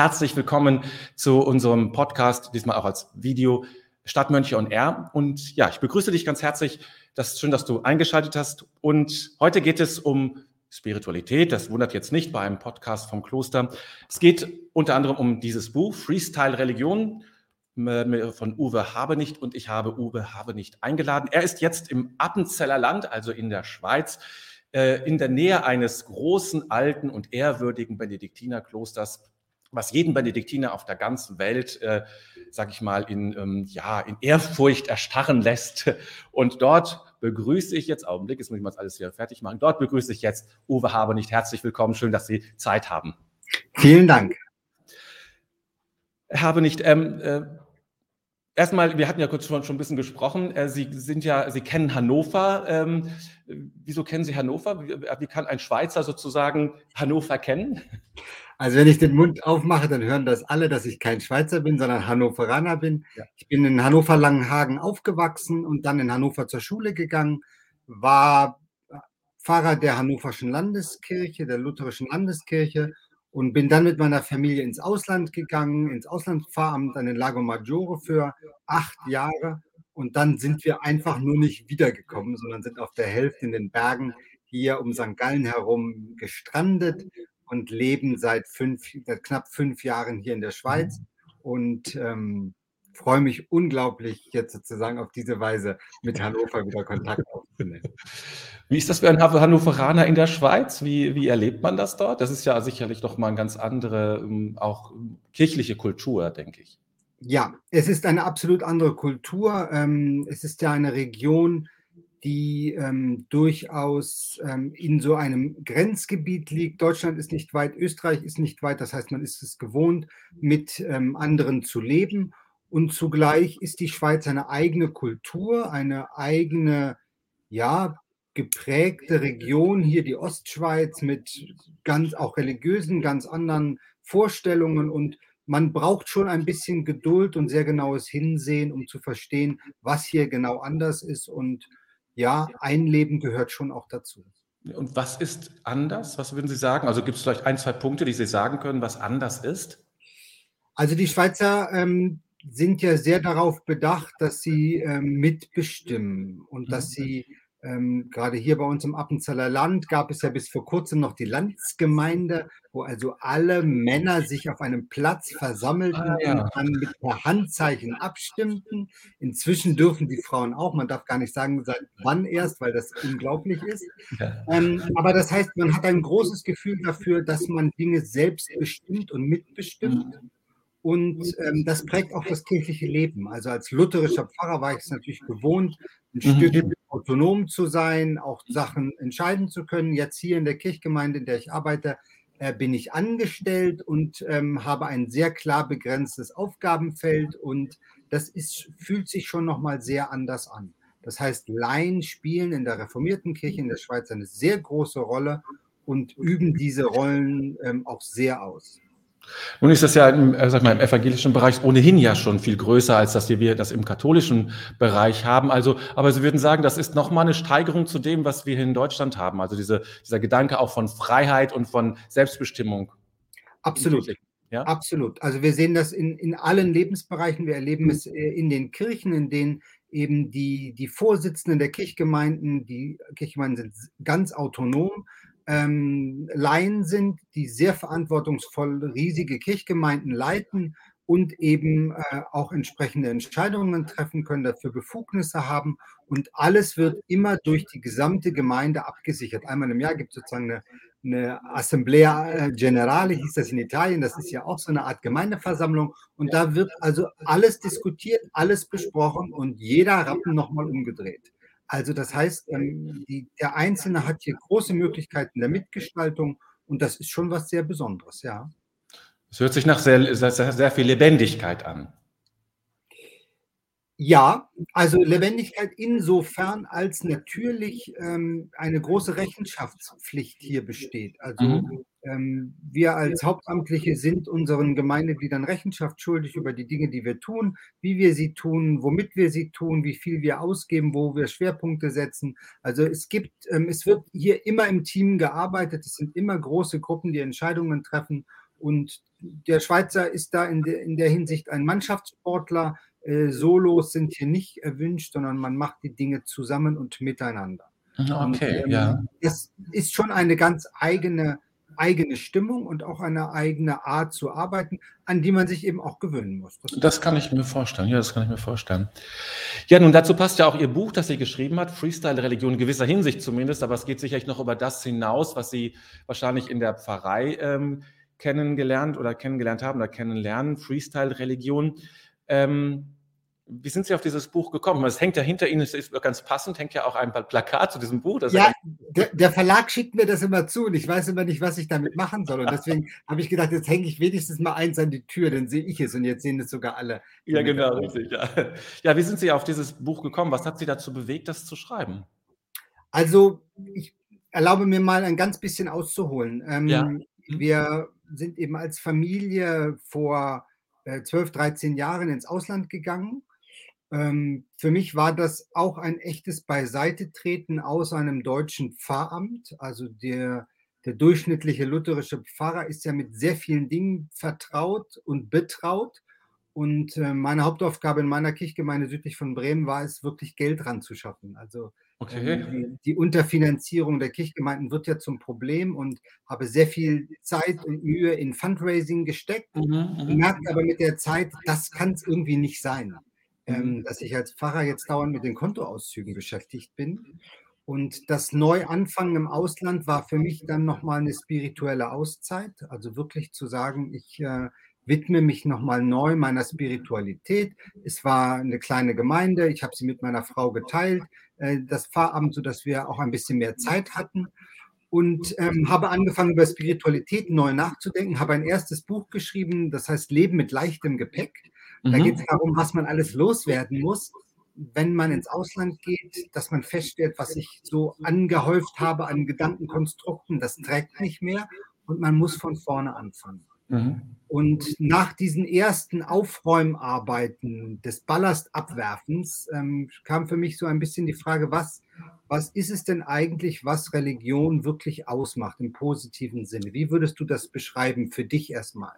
herzlich willkommen zu unserem Podcast, diesmal auch als Video Stadtmönche und R. Und ja, ich begrüße dich ganz herzlich. Das ist schön, dass du eingeschaltet hast. Und heute geht es um Spiritualität. Das wundert jetzt nicht bei einem Podcast vom Kloster. Es geht unter anderem um dieses Buch Freestyle Religion von Uwe Habenicht und ich habe Uwe Habenicht eingeladen. Er ist jetzt im Appenzeller Land, also in der Schweiz, äh, in der Nähe eines großen, alten und ehrwürdigen Benediktinerklosters, was jeden Benediktiner auf der ganzen Welt, äh, sag ich mal, in, ähm, ja, in Ehrfurcht erstarren lässt. Und dort begrüße ich jetzt, Augenblick, jetzt muss ich mal alles hier fertig machen, dort begrüße ich jetzt Uwe Habenicht. Herzlich willkommen, schön, dass Sie Zeit haben. Vielen Dank. Habe nicht, ähm, äh, Erstmal, wir hatten ja kurz schon, schon ein bisschen gesprochen. Äh, Sie sind ja, Sie kennen Hannover. Ähm, wieso kennen Sie Hannover? Wie, wie, kann ein Schweizer sozusagen Hannover kennen? Also wenn ich den Mund aufmache, dann hören das alle, dass ich kein Schweizer bin, sondern Hannoveraner bin. Ja. Ich bin in Hannover Langenhagen aufgewachsen und dann in Hannover zur Schule gegangen, war Pfarrer der Hannoverschen Landeskirche, der Lutherischen Landeskirche und bin dann mit meiner Familie ins Ausland gegangen, ins Auslandspfarramt an den Lago Maggiore für acht Jahre. Und dann sind wir einfach nur nicht wiedergekommen, sondern sind auf der Hälfte in den Bergen hier um St. Gallen herum gestrandet und leben seit, fünf, seit knapp fünf Jahren hier in der Schweiz. Mhm. Und ähm, freue mich unglaublich, jetzt sozusagen auf diese Weise mit Hannover wieder Kontakt aufzunehmen. Wie ist das für ein Hannoveraner in der Schweiz? Wie, wie erlebt man das dort? Das ist ja sicherlich doch mal eine ganz andere, ähm, auch kirchliche Kultur, denke ich. Ja, es ist eine absolut andere Kultur. Ähm, es ist ja eine Region, die ähm, durchaus ähm, in so einem Grenzgebiet liegt. Deutschland ist nicht weit, Österreich ist nicht weit. Das heißt, man ist es gewohnt, mit ähm, anderen zu leben. Und zugleich ist die Schweiz eine eigene Kultur, eine eigene, ja, geprägte Region, hier die Ostschweiz mit ganz auch religiösen, ganz anderen Vorstellungen und man braucht schon ein bisschen Geduld und sehr genaues Hinsehen, um zu verstehen, was hier genau anders ist. Und ja, ein Leben gehört schon auch dazu. Und was ist anders? Was würden Sie sagen? Also gibt es vielleicht ein, zwei Punkte, die Sie sagen können, was anders ist? Also die Schweizer ähm, sind ja sehr darauf bedacht, dass sie ähm, mitbestimmen und dass mhm. sie ähm, gerade hier bei uns im Appenzeller Land gab es ja bis vor kurzem noch die Landsgemeinde, wo also alle Männer sich auf einem Platz versammelten ah, ja. und dann mit per Handzeichen abstimmten. Inzwischen dürfen die Frauen auch, man darf gar nicht sagen, seit wann erst, weil das unglaublich ist. Ja. Ähm, aber das heißt, man hat ein großes Gefühl dafür, dass man Dinge selbst bestimmt und mitbestimmt. Mhm. Und ähm, das prägt auch das kirchliche Leben. Also als lutherischer Pfarrer war ich es natürlich gewohnt, ein mhm. Stück autonom zu sein, auch Sachen entscheiden zu können. Jetzt hier in der Kirchgemeinde, in der ich arbeite, äh, bin ich angestellt und ähm, habe ein sehr klar begrenztes Aufgabenfeld und das ist, fühlt sich schon nochmal sehr anders an. Das heißt, Laien spielen in der reformierten Kirche in der Schweiz eine sehr große Rolle und üben diese Rollen ähm, auch sehr aus. Nun ist das ja im, äh, sag mal, im evangelischen Bereich ohnehin ja schon viel größer, als dass wir das im katholischen Bereich haben. Also, aber Sie würden sagen, das ist nochmal eine Steigerung zu dem, was wir hier in Deutschland haben. Also diese, dieser Gedanke auch von Freiheit und von Selbstbestimmung. Absolut. Ja? Absolut. Also wir sehen das in, in allen Lebensbereichen. Wir erleben es äh, in den Kirchen, in denen eben die, die Vorsitzenden der Kirchgemeinden, die Kirchgemeinden sind ganz autonom ähm, Laien sind, die sehr verantwortungsvoll riesige Kirchgemeinden leiten und eben äh, auch entsprechende Entscheidungen treffen können, dafür Befugnisse haben. Und alles wird immer durch die gesamte Gemeinde abgesichert. Einmal im Jahr gibt es sozusagen eine, eine Assemblea äh, Generale, hieß das in Italien. Das ist ja auch so eine Art Gemeindeversammlung. Und da wird also alles diskutiert, alles besprochen und jeder Rappen nochmal umgedreht. Also das heißt, ähm, die, der Einzelne hat hier große Möglichkeiten der Mitgestaltung und das ist schon was sehr Besonderes, ja. Es hört sich nach sehr, sehr, sehr viel Lebendigkeit an. Ja, also Lebendigkeit insofern, als natürlich ähm, eine große Rechenschaftspflicht hier besteht. Also mhm. ähm, wir als Hauptamtliche sind unseren Gemeindegliedern Rechenschaft schuldig über die Dinge, die wir tun, wie wir sie tun, womit wir sie tun, wie viel wir ausgeben, wo wir Schwerpunkte setzen. Also es gibt, ähm, es wird hier immer im Team gearbeitet, es sind immer große Gruppen, die Entscheidungen treffen Und der Schweizer ist da in, de, in der Hinsicht ein Mannschaftssportler. Äh, Solos sind hier nicht erwünscht, sondern man macht die Dinge zusammen und miteinander. Okay, und, ähm, ja. Das ist schon eine ganz eigene eigene Stimmung und auch eine eigene Art zu arbeiten, an die man sich eben auch gewöhnen muss. Das, das kann ich mir vorstellen. Ja, das kann ich mir vorstellen. Ja, nun dazu passt ja auch Ihr Buch, das sie geschrieben hat, Freestyle Religion in gewisser Hinsicht zumindest, aber es geht sicherlich noch über das hinaus, was Sie wahrscheinlich in der Pfarrei ähm, kennengelernt oder kennengelernt haben oder kennenlernen, Freestyle Religion. Ähm, wie sind Sie auf dieses Buch gekommen? Es hängt ja hinter Ihnen, es ist ganz passend, hängt ja auch ein Plakat zu diesem Buch. ja, der, Verlag schickt mir das immer zu und ich weiß immer nicht, was ich damit machen soll. Und deswegen habe ich gedacht, jetzt hänge ich wenigstens mal eins an die Tür, dann sehe ich es und jetzt sehen es sogar alle. Ja, genau, richtig. Ja. ja, wie sind Sie auf dieses Buch gekommen? Was hat Sie dazu bewegt, das zu schreiben? Also, ich erlaube mir mal ein ganz bisschen auszuholen. Ähm, ja. Mhm. Wir sind eben als Familie vor 12, 13 Jahren ins Ausland gegangen ähm, für mich war das auch ein echtes Beiseitetreten aus einem deutschen Pfarramt. Also der, der durchschnittliche lutherische Pfarrer ist ja mit sehr vielen Dingen vertraut und betraut. Und äh, meine Hauptaufgabe in meiner Kirchgemeinde südlich von Bremen war es, wirklich Geld ranzuschaffen. Also okay. ähm, die, die, Unterfinanzierung der Kirchgemeinden wird ja zum Problem und habe sehr viel Zeit und Mühe in Fundraising gesteckt. Mhm, mhm. merke aber mit der Zeit, das kann es irgendwie nicht sein ähm, mhm. dass ich als Pfarrer jetzt dauernd mit den Kontoauszügen beschäftigt bin. Und das Neuanfangen im Ausland war für mich dann nochmal eine spirituelle Auszeit. Also wirklich zu sagen, ich äh, widme mich nochmal neu meiner Spiritualität. Es war eine kleine Gemeinde, ich habe sie mit meiner Frau geteilt, das Pfarramt, sodass wir auch ein bisschen mehr Zeit hatten. Und ähm, habe angefangen, über Spiritualität neu nachzudenken, habe ein erstes Buch geschrieben, das heißt Leben mit leichtem Gepäck. Da mhm. geht es darum, was man alles loswerden muss, wenn man ins Ausland geht, dass man feststellt, was ich so angehäuft habe an Gedankenkonstrukten, das trägt nicht mehr und man muss von vorne anfangen. Mhm. Und nach diesen ersten Aufräumarbeiten des Ballastabwerfens ähm, kam für mich so ein bisschen die Frage, was, was ist es denn eigentlich, was Religion wirklich ausmacht im positiven Sinne? Wie würdest du das beschreiben für dich erstmal?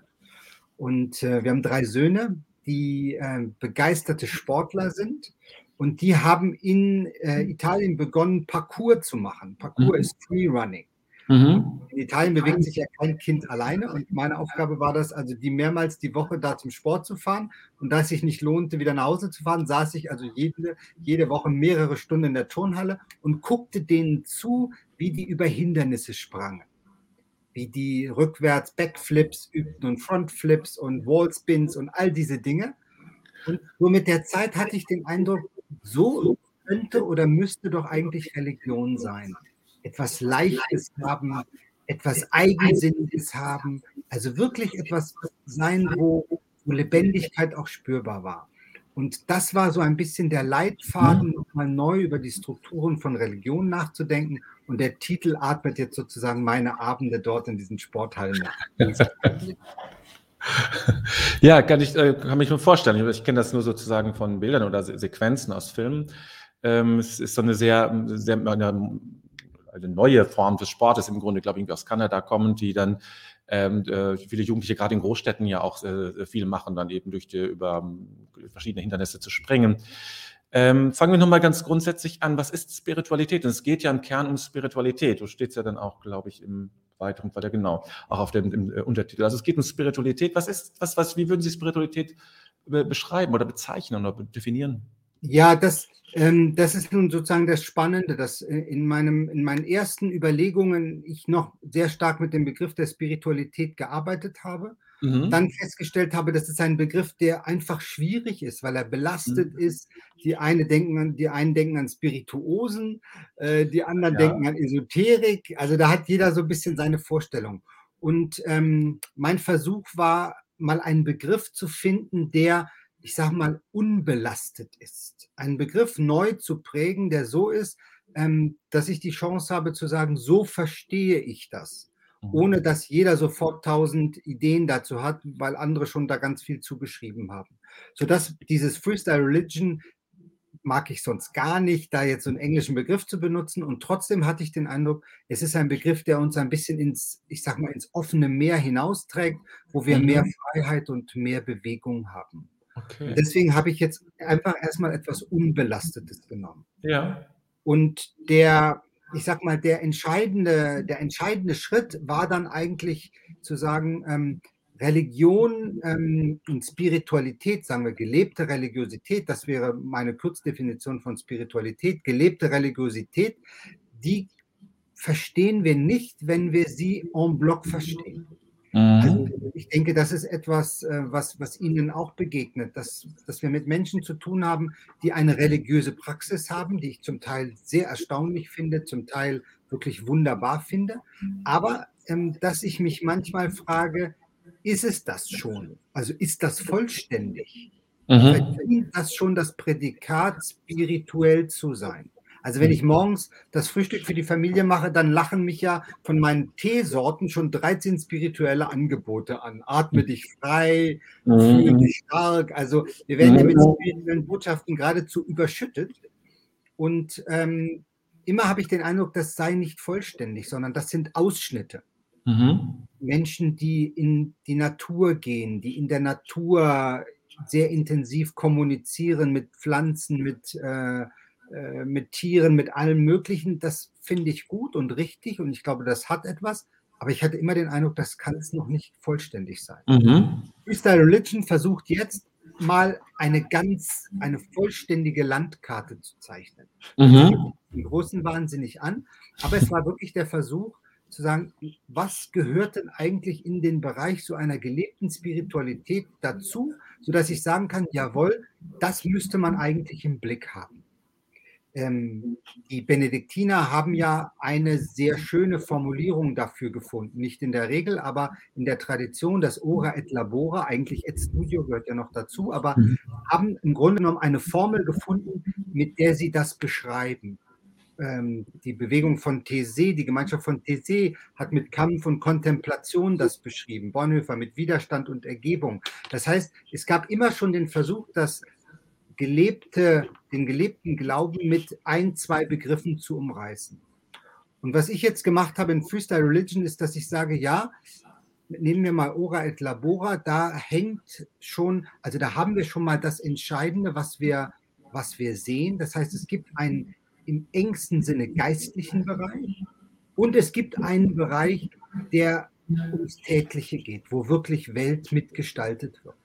Und äh, wir haben drei Söhne, die äh, begeisterte Sportler sind. Und die haben in äh, Italien begonnen, Parkour zu machen. Parkour mhm. ist Freerunning. Mhm. In Italien bewegt sich ja kein Kind alleine und meine Aufgabe war das, also die mehrmals die Woche da zum Sport zu fahren. Und da es sich nicht lohnte, wieder nach Hause zu fahren, saß ich also jede, jede Woche mehrere Stunden in der Turnhalle und guckte denen zu, wie die über Hindernisse sprangen wie die rückwärts Backflips übten und Frontflips und Wallspins und all diese Dinge. Und so mit der Zeit hatte ich den Eindruck, so könnte oder müsste doch eigentlich Religion sein. Etwas Leichtes haben, etwas Eigensinniges haben, also wirklich etwas sein, wo, wo Lebendigkeit auch spürbar war. Und das war so ein bisschen der Leitfaden, mhm. nochmal neu über die Strukturen von Religion nachzudenken. Und der Titel atmet jetzt sozusagen meine Abende dort in diesen Sporthallen nach. ja, kann ich, äh, kann mich nur vorstellen. Ich kenne das nur sozusagen von Bildern oder Sequenzen aus Filmen. Ähm, es ist so eine sehr, sehr eine, eine neue Form des Sportes im Grunde, glaube ich, aus Kanada kommen, die dann ähm, äh, viele Jugendliche gerade in Großstädten ja auch äh, viel machen, dann eben durch die, über ähm, verschiedene Hindernisse zu springen. Ähm, fangen wir nochmal ganz grundsätzlich an. Was ist Spiritualität? Und es geht ja im Kern um Spiritualität. Du steht ja dann auch, glaube ich, im weiteren Fall, genau, auch auf dem im, äh, Untertitel. Also es geht um Spiritualität. Was ist, was, was, wie würden Sie Spiritualität beschreiben oder bezeichnen oder definieren? Ja, das, ähm, das ist nun sozusagen das Spannende, dass äh, in, meinem, in meinen ersten Überlegungen ich noch sehr stark mit dem Begriff der Spiritualität gearbeitet habe. Mhm. Dann festgestellt habe, das ist ein Begriff, der einfach schwierig ist, weil er belastet mhm. ist. Die, eine denken an, die einen denken an Spirituosen, äh, die anderen ja. denken an Esoterik. Also da hat jeder so ein bisschen seine Vorstellung. Und ähm, mein Versuch war, mal einen Begriff zu finden, der ich sage mal, unbelastet ist. Einen Begriff neu zu prägen, der so ist, ähm, dass ich die Chance habe zu sagen, so verstehe ich das, mhm. ohne dass jeder sofort tausend Ideen dazu hat, weil andere schon da ganz viel zugeschrieben haben. Sodass dieses Freestyle Religion mag ich sonst gar nicht, da jetzt so einen englischen Begriff zu benutzen. Und trotzdem hatte ich den Eindruck, es ist ein Begriff, der uns ein bisschen ins, ich sag mal, ins offene Meer hinausträgt, wo wir mhm. mehr Freiheit und mehr Bewegung haben. Okay. Deswegen habe ich jetzt einfach erstmal etwas Unbelastetes genommen. Ja. Und der, ich sag mal, der entscheidende, der entscheidende Schritt war dann eigentlich zu sagen, ähm, Religion ähm, und Spiritualität, sagen wir gelebte Religiosität, das wäre meine Kurzdefinition von Spiritualität, gelebte Religiosität, die verstehen wir nicht, wenn wir sie en bloc verstehen. Also mhm. ich denke, das ist etwas, äh, was, was Ihnen auch begegnet, dass, dass wir mit Menschen zu tun haben, die eine religiöse Praxis haben, die ich zum Teil sehr erstaunlich finde, zum Teil wirklich wunderbar finde, aber ähm, dass ich mich manchmal frage, ist es das schon? Also ist das vollständig? Mhm. Verdient das schon das Prädikat, spirituell zu sein? Also wenn ich morgens das Frühstück für die Familie mache, dann lachen mich ja von meinen Teesorten schon 13 spirituelle Angebote an. Atme dich frei, fühle dich stark. Also wir werden ja mit spirituellen Botschaften geradezu überschüttet. Und ähm, immer habe ich den Eindruck, das sei nicht vollständig, sondern das sind Ausschnitte. Mhm. Menschen, die in die Natur gehen, die in der Natur sehr intensiv kommunizieren mit Pflanzen, mit, äh, äh, mit Tieren, mit allem Möglichen, das finde ich gut und richtig und ich glaube, das hat etwas. Aber ich hatte immer den Eindruck, das kann es noch nicht vollständig sein. Mhm. Freestyle Religion versucht jetzt mal eine ganz, eine vollständige Landkarte zu zeichnen. Mhm. Den großen wahnsinnig an, aber es war wirklich der Versuch, zu sagen, was gehört denn eigentlich in den Bereich so einer gelebten Spiritualität dazu, sodass ich sagen kann, jawohl, das müsste man eigentlich im Blick haben. Ähm, die Benediktiner haben ja eine sehr schöne Formulierung dafür gefunden, nicht in der Regel, aber in der Tradition, das Ora et Labora, eigentlich et Studio gehört ja noch dazu, aber mhm. haben im Grunde genommen eine Formel gefunden, mit der sie das beschreiben ähm, die Bewegung von Thésée, die Gemeinschaft von Thésée hat mit Kampf und Kontemplation das beschrieben, Bonhoeffer mit Widerstand und Ergebung. Das heißt, es gab immer schon den Versuch, das gelebte, den gelebten Glauben mit ein, zwei Begriffen zu umreißen. Und was ich jetzt gemacht habe in Freestyle Religion ist, dass ich sage, ja, nehmen wir mal Ora et Labora, da hängt schon, also da haben wir schon mal das Entscheidende, was wir, was wir sehen. Das heißt, es gibt ein im engsten Sinne geistlichen Bereich und es gibt einen Bereich, der ums Tägliche geht, wo wirklich Welt mitgestaltet wird.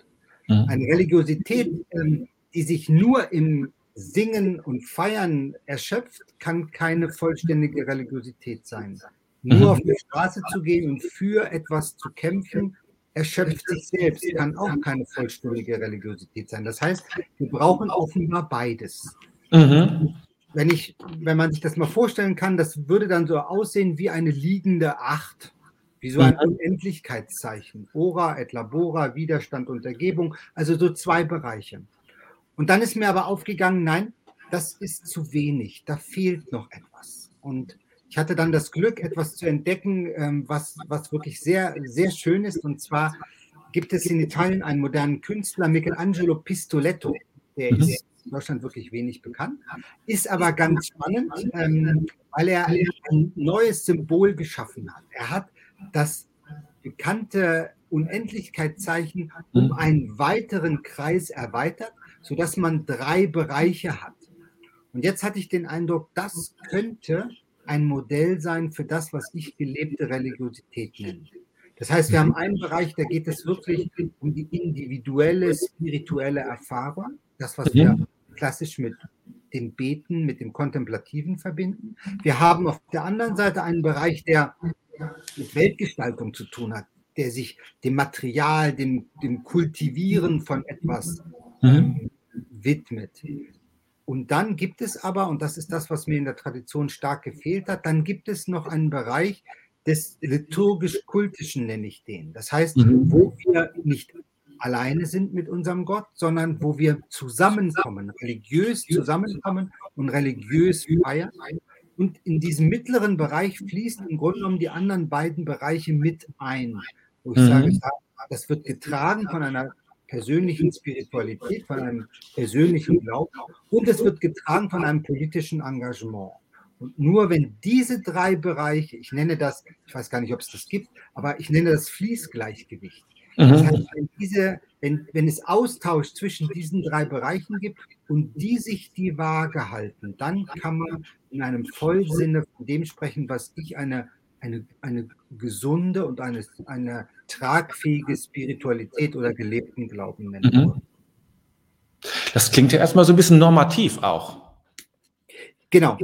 Mhm. Eine Religiosität, ähm, die sich nur im Singen und Feiern erschöpft, kann keine vollständige Religiosität sein. Nur mhm. auf die Straße zu gehen und für etwas zu kämpfen, erschöpft sich selbst, kann auch keine vollständige Religiosität sein. Das heißt, wir brauchen offenbar beides. Mhm wenn, ich, wenn man sich das mal vorstellen kann, das würde dann so aussehen wie eine liegende Acht, wie so ein mhm. Unendlichkeitszeichen. Ora et labora, Widerstand und Ergebung, also so zwei Bereiche. Und dann ist mir aber aufgegangen, nein, das ist zu wenig, da fehlt noch etwas. Und ich hatte dann das Glück, etwas zu entdecken, ähm, was, was wirklich sehr, sehr schön ist. Und zwar gibt es in Italien einen modernen Künstler, Michelangelo Pistoletto. Der mhm. ist in Deutschland wirklich wenig bekannt, ist aber ganz spannend, ähm, weil er ein neues Symbol geschaffen hat. Er hat das bekannte Unendlichkeitszeichen um mhm. einen weiteren Kreis erweitert, sodass man drei Bereiche hat. Und jetzt hatte ich den Eindruck, das könnte ein Modell sein für das, was ich gelebte Religiosität nenne. Das heißt, wir haben einen Bereich, da geht es wirklich um die individuelle, spirituelle Erfahrung, das, was wir mhm klassisch mit dem Beten, mit dem Kontemplativen verbinden. Wir haben auf der anderen Seite einen Bereich, der mit Weltgestaltung zu tun hat, der sich dem Material, dem, dem Kultivieren von etwas mhm. widmet. Und dann gibt es aber, und das ist das, was mir in der Tradition stark gefehlt hat, dann gibt es noch einen Bereich des liturgisch-kultischen, nenne ich den. Das heißt, mhm. wo wir nicht alleine sind mit unserem Gott, sondern wo wir zusammenkommen, religiös zusammenkommen und religiös feiern. Und in diesem mittleren Bereich fließen im Grunde genommen die anderen beiden Bereiche mit ein. Wo ich mhm. sage, das wird getragen von einer persönlichen Spiritualität, von einem persönlichen Glauben und es wird getragen von einem politischen Engagement. Und nur wenn diese drei Bereiche, ich nenne das, ich weiß gar nicht, ob es das gibt, aber ich nenne das Fließgleichgewicht. Mhm. Das heißt, wenn, diese, wenn, wenn es Austausch zwischen diesen drei Bereichen gibt und die sich die Waage halten, dann kann man in einem Vollsinne von dem sprechen, was ich eine, eine, eine gesunde und eine, eine tragfähige Spiritualität oder gelebten Glauben nennen mhm. Das klingt ja erstmal so ein bisschen normativ auch. Genau.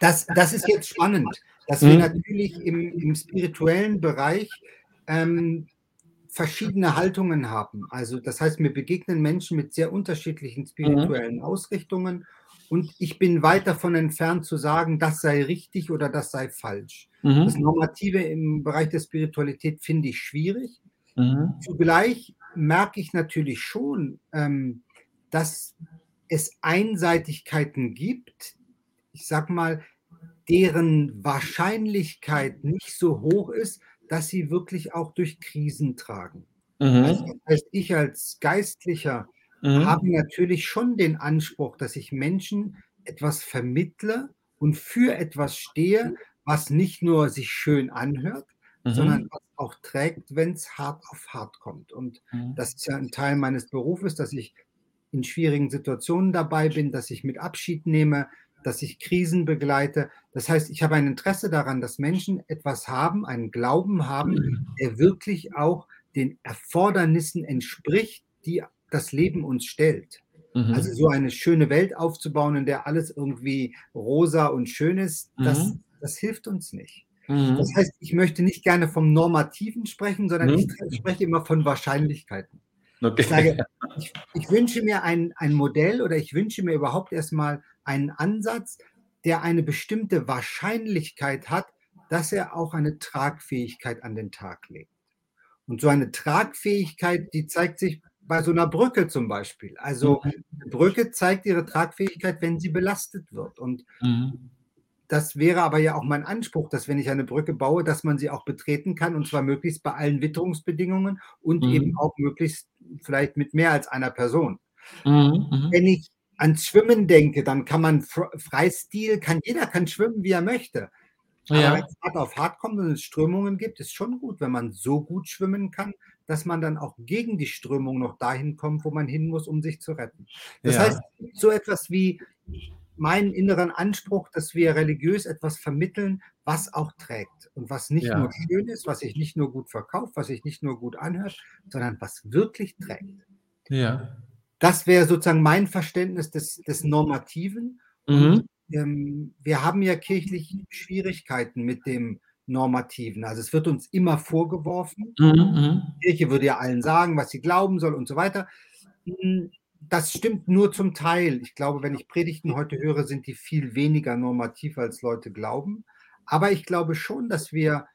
Das, das ist jetzt spannend, dass wir mhm. natürlich im, im spirituellen Bereich ähm, verschiedene Haltungen haben. Also das heißt, mir begegnen Menschen mit sehr unterschiedlichen spirituellen mhm. Ausrichtungen und ich bin weit davon entfernt zu sagen, das sei richtig oder das sei falsch. Mhm. Das Normative im Bereich der Spiritualität finde ich schwierig. Mhm. Zugleich merke ich natürlich schon, ähm, dass es Einseitigkeiten gibt, ich sag mal, deren Wahrscheinlichkeit nicht so hoch ist, dass sie wirklich auch durch Krisen tragen. Mhm. Also, das heißt, ich als Geistlicher mhm. habe natürlich schon den Anspruch, dass ich Menschen etwas vermittle und für etwas stehe, was nicht nur sich schön anhört, mhm. sondern was auch trägt, wenn es hart auf hart kommt. Und mhm. das ist ja ein Teil meines Berufes, dass ich in schwierigen Situationen dabei bin, dass ich mit Abschied nehme, dass ich Krisen begleite. Das heißt, ich habe ein Interesse daran, dass Menschen etwas haben, einen Glauben haben, der wirklich auch den Erfordernissen entspricht, die das Leben uns stellt. Mhm. Also so eine schöne Welt aufzubauen, in der alles irgendwie rosa und schön ist, mhm. das, das hilft uns nicht. Mhm. Das heißt, ich möchte nicht gerne vom Normativen sprechen, sondern ich mhm. spreche immer von Wahrscheinlichkeiten. Okay. Ich sage, ich, ich, wünsche mir ein, ein Modell oder ich wünsche mir überhaupt erstmal einen Ansatz, der eine bestimmte Wahrscheinlichkeit hat, dass er auch eine Tragfähigkeit an den Tag legt. Und so eine Tragfähigkeit, die zeigt sich bei so einer Brücke zum Beispiel. Also mhm. eine Brücke zeigt ihre Tragfähigkeit, wenn sie belastet wird. Und mhm. das wäre aber ja auch mein Anspruch, dass wenn ich eine Brücke baue, dass man sie auch betreten kann und zwar möglichst bei allen Witterungsbedingungen und mhm. eben auch möglichst vielleicht mit mehr als einer Person. Mhm. Mhm. Wenn ich ans Schwimmen denke, dann kann man Freistil, kann jeder kann schwimmen, wie er möchte. Aber ja. wenn es hart auf hart kommt und es Strömungen gibt, ist schon gut, wenn man so gut schwimmen kann, dass man dann auch gegen die Strömung noch dahin kommt, wo man hin muss, um sich zu retten. Das ja. heißt, so etwas wie meinen inneren Anspruch, dass wir religiös etwas vermitteln, was auch trägt und was nicht ja. nur schön ist, was sich nicht nur gut verkauft, was sich nicht nur gut anhört, sondern was wirklich trägt. Ja. Das wäre sozusagen mein Verständnis des, des Normativen. Mhm. Und, ähm, wir haben ja kirchlich Schwierigkeiten mit dem Normativen. Also es wird uns immer vorgeworfen. Mhm. mhm. Die Kirche würde ja allen sagen, was sie glauben soll und so weiter. Hm, das stimmt nur zum Teil. Ich glaube, wenn ich Predigten heute höre, sind die viel weniger normativ, als Leute glauben. Aber ich glaube schon, dass wir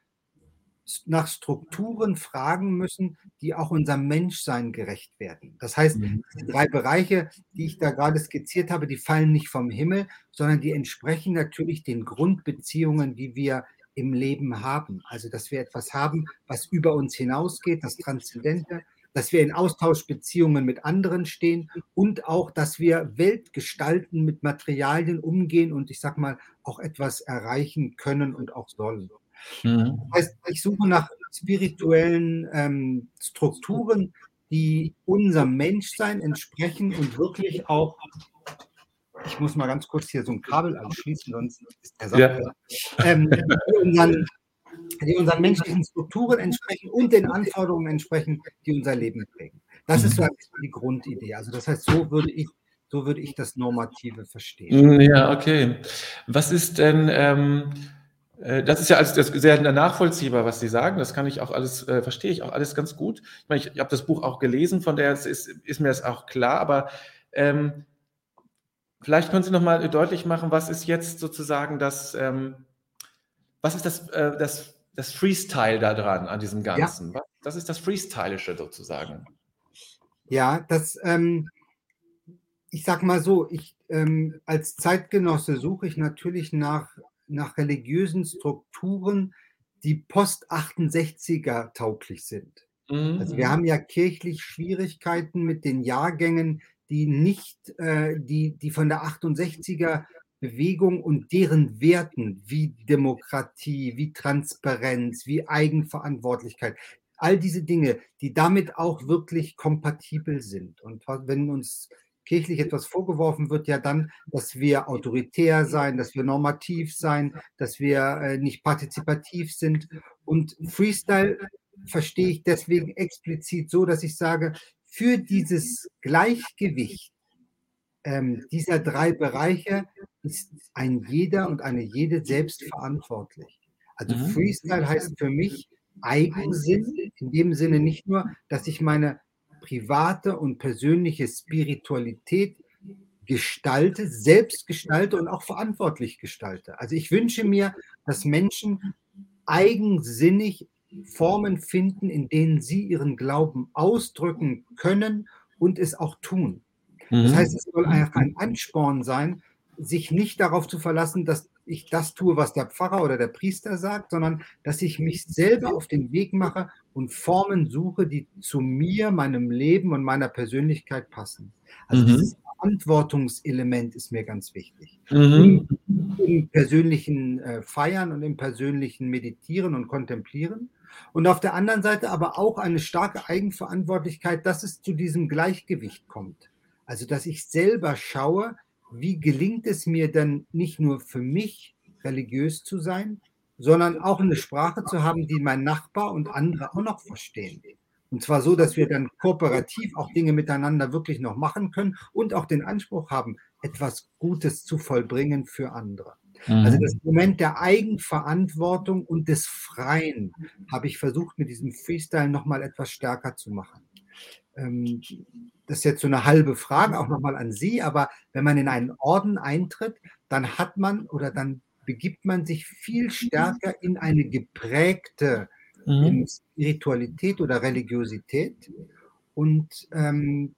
nach Strukturen fragen müssen, die auch unserem Menschsein gerecht werden. Das heißt, mhm. die drei Bereiche, die ich da gerade skizziert habe, die fallen nicht vom Himmel, sondern die entsprechen natürlich den Grundbeziehungen, die wir im Leben haben. Also, dass wir etwas haben, was über uns hinausgeht, das Transzendente, dass wir in Austauschbeziehungen mit anderen stehen und auch, dass wir Welt gestalten, mit Materialien umgehen und ich sag mal auch etwas erreichen können und auch sollen. Mhm. Das heißt, ich suche nach spirituellen ähm, Strukturen, die unserem Menschsein entsprechen und wirklich auch, ich muss mal ganz kurz hier so ein Kabel anschließen, sonst ist der Sache, ja. ähm, die, unseren, die unseren menschlichen Strukturen entsprechen und den Anforderungen entsprechen, die unser Leben prägen. Das ist so die Grundidee. Also das heißt, so würde ich so würde ich das Normative verstehen. Ja, okay. Was ist denn, ähm, äh, das ist ja alles sehr nachvollziehbar, was Sie sagen. Das kann ich auch alles, äh, verstehe ich auch alles ganz gut. Ich meine, ich, ich habe das Buch auch gelesen, von daher ist, ist mir das auch klar, aber ähm, vielleicht können Sie noch mal deutlich machen, was ist jetzt sozusagen das, ähm, was ist das, äh, das, das Freestyle da dran an diesem Ganzen? Ja. Das ist das Freestylische sozusagen. Ja, das, ähm, ich sag mal so, ich ähm, als Zeitgenosse suche ich natürlich nach nach religiösen Strukturen, die post-68er tauglich sind. Also wir Mhm. haben ja kirchlich Schwierigkeiten mit den Jahrgängen, die nicht, äh, die, die von der 68er Bewegung und deren Werten wie Demokratie, wie Transparenz, wie Eigenverantwortlichkeit, all diese Dinge, die damit auch wirklich kompatibel sind. Und wenn uns kirchlich etwas vorgeworfen wird, ja dann, dass wir autoritär sein, dass wir normativ sein, dass wir äh, nicht partizipativ sind. Und Freestyle verstehe ich deswegen explizit so, dass ich sage, für dieses Gleichgewicht ähm, dieser drei Bereiche ist ein jeder und eine jede selbst verantwortlich. Also Mhm. Freestyle heißt für mich Eigensinn, in dem Sinne nicht nur, dass ich meine private und persönliche Spiritualität gestalte, selbst gestalte und auch verantwortlich gestalte. Also ich wünsche mir, dass Menschen eigensinnig Formen finden, in denen sie ihren Glauben ausdrücken können und es auch tun. Das heißt, es soll einfach ein Ansporn sein, sich nicht darauf zu verlassen, dass ich das tue, was der Pfarrer oder der Priester sagt, sondern dass ich mich selber auf den Weg mache und Formen suche, die zu mir, meinem Leben und meiner Persönlichkeit passen. Also Mhm. dieses Verantwortungselement ist mir ganz wichtig. Mhm. Im persönlichen äh, Feiern und im persönlichen Meditieren und Kontemplieren. Und auf der anderen Seite aber auch eine starke Eigenverantwortlichkeit, dass es zu diesem Gleichgewicht kommt. Also, dass ich selber schaue, wie gelingt es mir denn nicht nur für mich religiös zu sein, sondern auch eine Sprache zu haben, die mein Nachbar und andere auch noch verstehen. Und zwar so, dass wir dann kooperativ auch Dinge miteinander wirklich noch machen können und auch den Anspruch haben, etwas Gutes zu vollbringen für andere. Also Mhm. das Moment der Eigenverantwortung und des Freien habe ich versucht, mit diesem Freestyle nochmal etwas stärker zu machen. Ähm, das ist jetzt so eine halbe Frage auch nochmal an Sie, aber wenn man in einen Orden eintritt, dann hat man oder dann begibt man sich viel stärker in eine geprägte Mhm. Spiritualität oder Religiosität. Und ähm,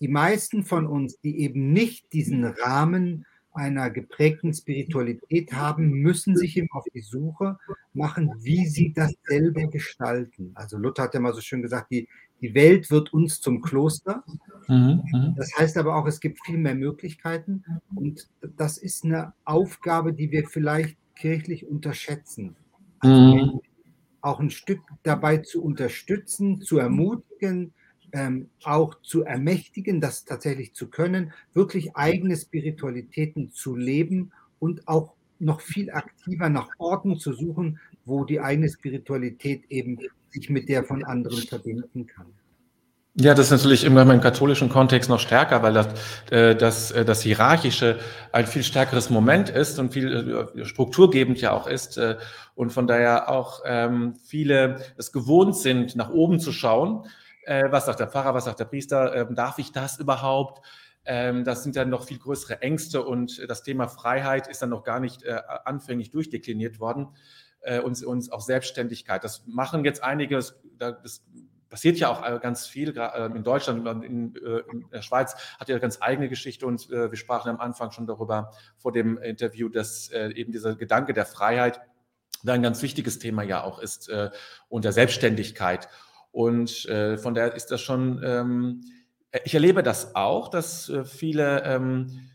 die meisten von uns, die eben nicht diesen Rahmen einer geprägten Spiritualität haben, müssen sich eben auf die Suche machen, wie sie das selber gestalten. Also Luther hat ja mal so schön gesagt, die, die Welt wird uns zum Kloster. Mhm. Mhm. Das heißt aber auch, es gibt viel mehr Möglichkeiten und das ist eine Aufgabe, die wir vielleicht kirchlich unterschätzen. Also Mhm. Auch ein Stück dabei zu unterstützen, zu ermutigen, ähm, auch zu ermächtigen, das tatsächlich zu können, wirklich eigene Spiritualitäten zu leben und auch noch viel aktiver nach Orten zu suchen, wo die eigene Spiritualität eben sich mit der von anderen verbinden kann. Ja, das ist natürlich immer im katholischen Kontext noch stärker, weil das, äh, das, äh, das Hierarchische ein viel stärkeres Moment ist und viel äh, strukturgebend ja auch ist und von daher auch ähm, viele es gewohnt sind, nach oben zu schauen. Äh, was sagt der Pfarrer, was sagt der Priester? Ähm, darf ich das überhaupt? Ähm, das sind dann noch viel größere Ängste und das Thema Freiheit ist dann noch gar nicht äh, anfänglich durchdekliniert worden äh, und, und auch Selbstständigkeit. Das machen jetzt einige, das, das passiert ja auch ganz viel, in Deutschland, in, in der Schweiz hat ja ganz eigene Geschichte und wir sprachen am Anfang schon darüber vor dem Interview, dass eben dieser Gedanke der Freiheit ein ganz wichtiges Thema ja auch ist und der Selbstständigkeit. Und von daher ist das schon, ähm, ich erlebe das auch, dass viele ähm,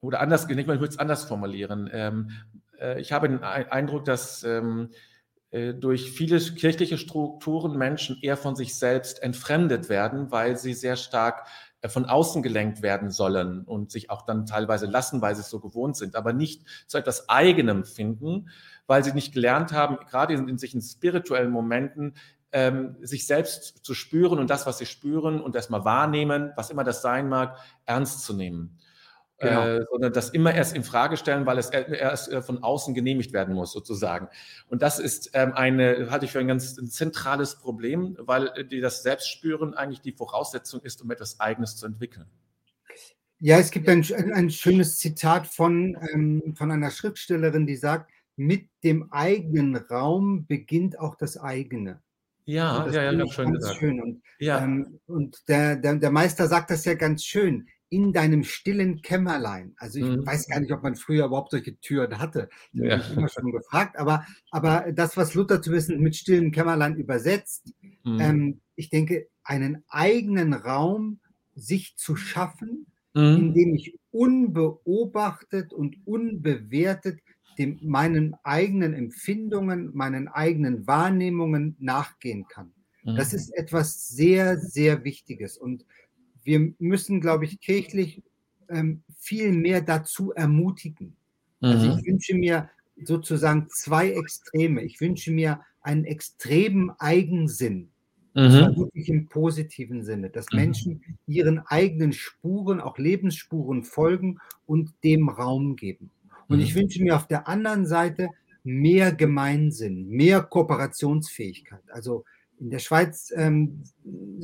oder anders, ich würde es anders formulieren. Ähm, ich habe den Eindruck, dass ähm, durch viele kirchliche Strukturen Menschen eher von sich selbst entfremdet werden, weil sie sehr stark von außen gelenkt werden sollen und sich auch dann teilweise lassen, weil sie es so gewohnt sind, aber nicht zu etwas Eigenem finden, weil sie nicht gelernt haben, gerade in, in sich in spirituellen Momenten, ähm, sich selbst zu spüren und das, was sie spüren und erstmal wahrnehmen, was immer das sein mag, ernst zu nehmen. Genau. Äh, sondern das immer erst in Frage stellen, weil es erst äh, von außen genehmigt werden muss, sozusagen. Und das ist ähm, eine, halte ich für ein ganz ein zentrales Problem, weil äh, die das Selbstspüren eigentlich die Voraussetzung ist, um etwas Eigenes zu entwickeln. Ja, es gibt ein, ein schönes Zitat von, ähm, von einer Schriftstellerin, die sagt, mit dem eigenen Raum beginnt auch das eigene. Ja, ja, ja, ganz schön ganz gesagt. Schön. Und, ja. ähm, und der, der, der Meister sagt das ja ganz schön. in deinem stillen Kämmerlein. Also ich mhm. weiß gar nicht, ob man früher überhaupt solche Türen hatte. Ich ja. habe immer schon gefragt. Aber, aber das, was Luther zu wissen mit stillen Kämmerlein übersetzt, mhm. ähm, ich denke, einen eigenen Raum sich zu schaffen, mhm. in dem ich unbeobachtet und unbewertet dem, meinen eigenen Empfindungen, meinen eigenen Wahrnehmungen nachgehen kann. Das mhm. ist etwas sehr, sehr Wichtiges. Und wir müssen, glaube ich, kirchlich ähm, viel mehr dazu ermutigen. Mhm. Also ich mhm. wünsche mir sozusagen zwei Extreme. Ich wünsche mir einen extremen Eigensinn. Mhm. wirklich im positiven Sinne, dass. Menschen ihren eigenen Spuren, auch Lebensspuren folgen und dem Raum geben. Und ich mhm. wünsche mir auf der anderen Seite mehr Gemeinsinn, mehr Kooperationsfähigkeit. Also in der Schweiz ähm,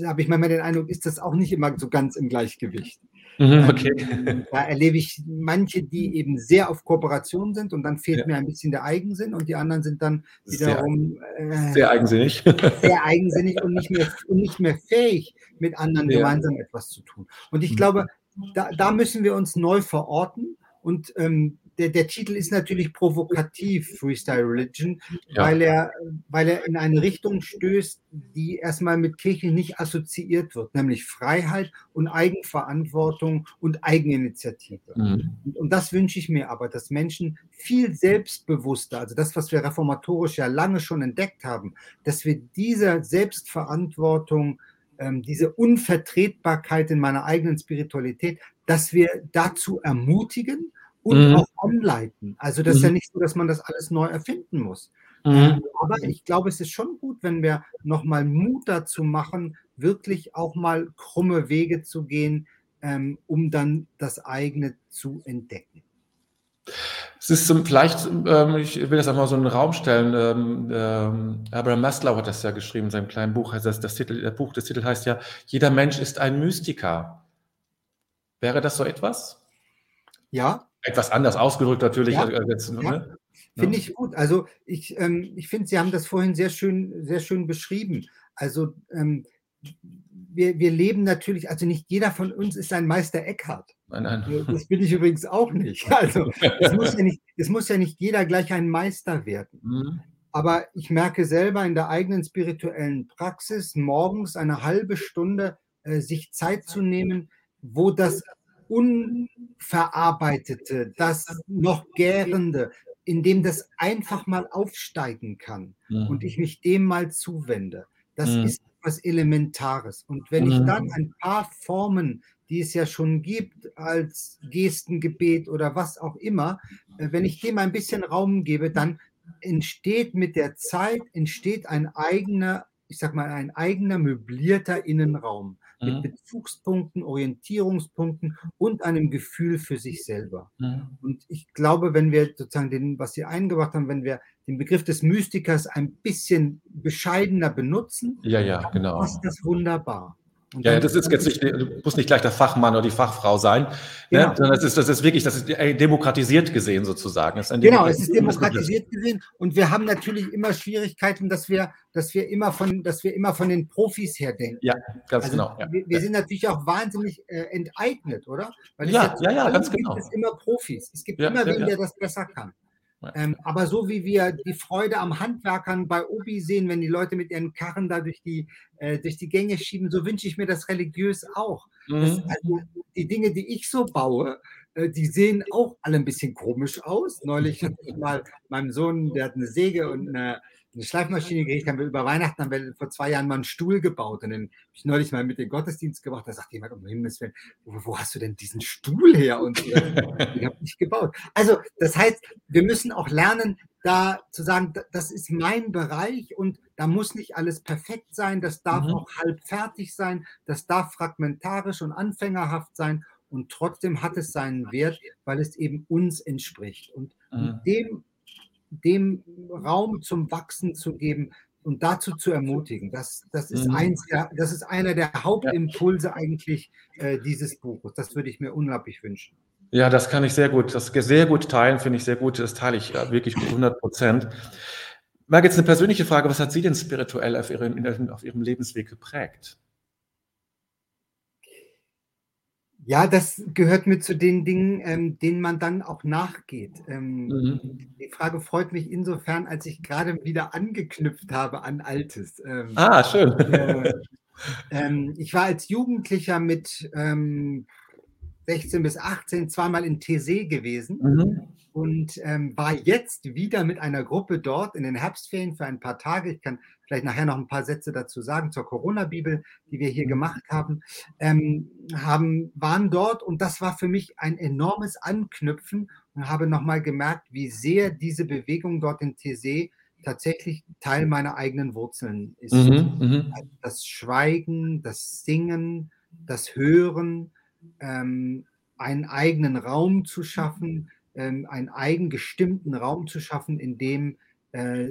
habe ich manchmal den Eindruck, ist das auch nicht immer so ganz im Gleichgewicht. Mhm, ähm, okay. Ähm, da erlebe ich manche, die eben sehr auf Kooperation sind und dann fehlt ja. mir ein bisschen der Eigensinn und die anderen sind dann wiederum sehr, äh, sehr eigensinnig. Sehr eigensinnig und nicht mehr, und nicht mehr fähig, mit anderen ja. gemeinsam etwas zu tun. Und ich mhm. glaube, da, da müssen wir uns neu verorten und ähm, der, der Titel ist natürlich provokativ, Freestyle Religion, ja. weil, er, weil er in eine Richtung stößt, die erstmal mit Kirche nicht assoziiert wird, nämlich Freiheit und Eigenverantwortung und Eigeninitiative. Mhm. Und, und, das wünsche ich mir aber, dass Menschen viel selbstbewusster, also das, was wir reformatorisch ja lange schon entdeckt haben, dass wir diese Selbstverantwortung, ähm, diese Unvertretbarkeit in meiner eigenen Spiritualität, dass wir dazu ermutigen, und mhm. auch anleiten. Also das ist ja mhm. nicht so, dass man das alles neu erfinden muss. Mhm. Ähm, aber ich glaube, es ist schon gut, wenn wir nochmal Mut dazu machen, wirklich auch mal krumme Wege zu gehen, ähm, um dann das eigene zu entdecken. Es ist zum, vielleicht, ähm, ich will das auch mal so in den Raum stellen. Ähm, ähm, Abraham Maslow hat das ja geschrieben in seinem kleinen Buch. Also das, das Titel, der Buch, das Titel heißt ja, jeder Mensch ist ein Mystiker. Wäre das so etwas? Ja, etwas anders ausgedrückt natürlich. Ja, jetzt, ja. Ne? Finde ich gut. Also ich, ähm, ich finde, Sie haben das vorhin sehr schön, sehr schön beschrieben. Also ähm, wir, wir leben natürlich, also nicht jeder von uns ist ein Meister Eckhart. Nein, nein. Das bin ich übrigens auch nicht. Also es muss ja nicht, es muss ja nicht jeder gleich ein Meister werden. Mhm. Aber ich merke selber in der eigenen spirituellen Praxis, morgens eine halbe Stunde äh, sich Zeit zu nehmen, wo das Unverarbeitete, das noch Gärende, in dem das einfach mal aufsteigen kann mhm. und ich mich dem mal zuwende. Das mhm. ist etwas Elementares. Und wenn mhm. ich dann ein paar Formen, die es ja schon gibt, als Gestengebet oder was auch immer, äh, wenn ich dem ein bisschen Raum gebe, dann entsteht mit der Zeit, entsteht ein eigener, ich sag mal, ein eigener möblierter Innenraum mit mhm. Bezugspunkten, Orientierungspunkten und einem Gefühl für sich selber. Mhm. Und ich glaube, wenn wir sozusagen den, was Sie eingebracht haben, wenn wir den Begriff des Mystikers ein bisschen bescheidener benutzen, ja, ja, genau. passt das wunderbar. Ja, ja, das ist jetzt nicht, du musst nicht gleich der Fachmann oder die Fachfrau sein, ne? genau. ne? sondern das ist, das ist wirklich, das ist demokratisiert gesehen sozusagen. genau, es ist demokratisiert gesehen und wir haben natürlich immer Schwierigkeiten, dass wir, dass wir immer von, dass wir immer von den Profis her denken. Ja, ganz also genau. Ja. Wir, wir, sind natürlich auch wahnsinnig äh, enteignet, oder? Ja, ja, ja, ganz genau. Es gibt immer Profis. Es gibt ja, immer wen, der das besser kann. Ähm, aber so wie wir die Freude am Handwerkern bei Obi sehen, wenn die Leute mit ihren Karren da durch die, äh, durch die Gänge schieben, so wünsche ich mir das religiös auch. Mhm. Das, also die Dinge, die ich so baue, äh, die sehen auch alle ein bisschen komisch aus. Neulich hatte ich mal meinem Sohn, der hat eine Säge und eine, eine Schleifmaschine gekriegt, haben wir über Weihnachten haben wir vor zwei Jahren mal einen Stuhl gebaut. Und dann habe ich neulich mal mit dem Gottesdienst gemacht. Da sagt jemand, um Himmels Willen, wo, wo hast du denn diesen Stuhl her? Und äh, den habe ich gebaut. Also, das heißt, wir müssen auch lernen, da zu sagen, das ist mein Bereich und da muss nicht alles perfekt sein, das darf mhm. auch halb fertig sein, das darf fragmentarisch und anfängerhaft sein und trotzdem hat es seinen Wert, weil es eben uns entspricht. Und mhm. dem dem Raum zum Wachsen zu geben und dazu zu ermutigen. Das, das, ist, mhm. eins das ist einer der Hauptimpulse eigentlich äh, dieses Buches. Das würde ich mir unglaublich wünschen. Ja, das kann ich sehr gut, das sehr gut teilen, finde ich sehr gut. Das teile ich wirklich 100 Prozent. Marc, jetzt eine persönliche Frage. Was hat Sie denn spirituell auf Ihrem, auf Ihrem Lebensweg geprägt? Ja, das gehört mit zu den Dingen, ähm, denen man dann auch nachgeht. Ähm, mhm. Die Frage freut mich insofern, als ich gerade wieder angeknüpft habe an Altes. Ähm, ah, schön. Äh, ähm, ich war als Jugendlicher mit 16 ähm, bis 18 zweimal in TC gewesen. Mhm und ähm, war jetzt wieder mit einer Gruppe dort in den Herbstferien für ein paar Tage. Ich kann vielleicht nachher noch ein paar Sätze dazu sagen zur Corona-Bibel, die wir hier mhm. gemacht haben, ähm, haben, waren dort und das war für mich ein enormes Anknüpfen und habe nochmal gemerkt, wie sehr diese Bewegung dort in Tese tatsächlich Teil meiner eigenen Wurzeln ist. Mhm, mhm. das Schweigen, das Singen, das Hören, ähm, einen eigenen Raum zu schaffen, ähm, einen eigengestimmten Raum zu schaffen, in dem äh,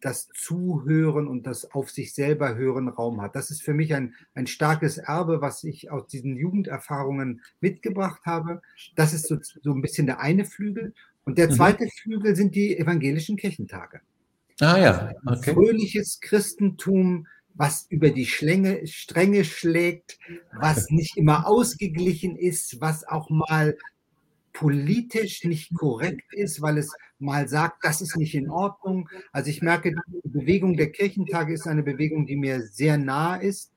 das Zuhören und das auf sich selber hören Raum hat. Das ist für mich ein, ein starkes Erbe, was ich aus diesen Jugenderfahrungen mitgebracht habe. Das ist so, so ein bisschen der eine Flügel. Und der mhm. zweite mhm. Flügel sind die evangelischen Kirchentage. Ah ja, okay. Ein fröhliches Christentum, was über die Schlänge, Stränge schlägt, was nicht immer ausgeglichen ist, was auch mal politisch nicht korrekt ist, weil es mal sagt, das ist nicht in Ordnung. Also ich merke, die Bewegung der Kirchentage ist eine Bewegung, die mir sehr nah ist,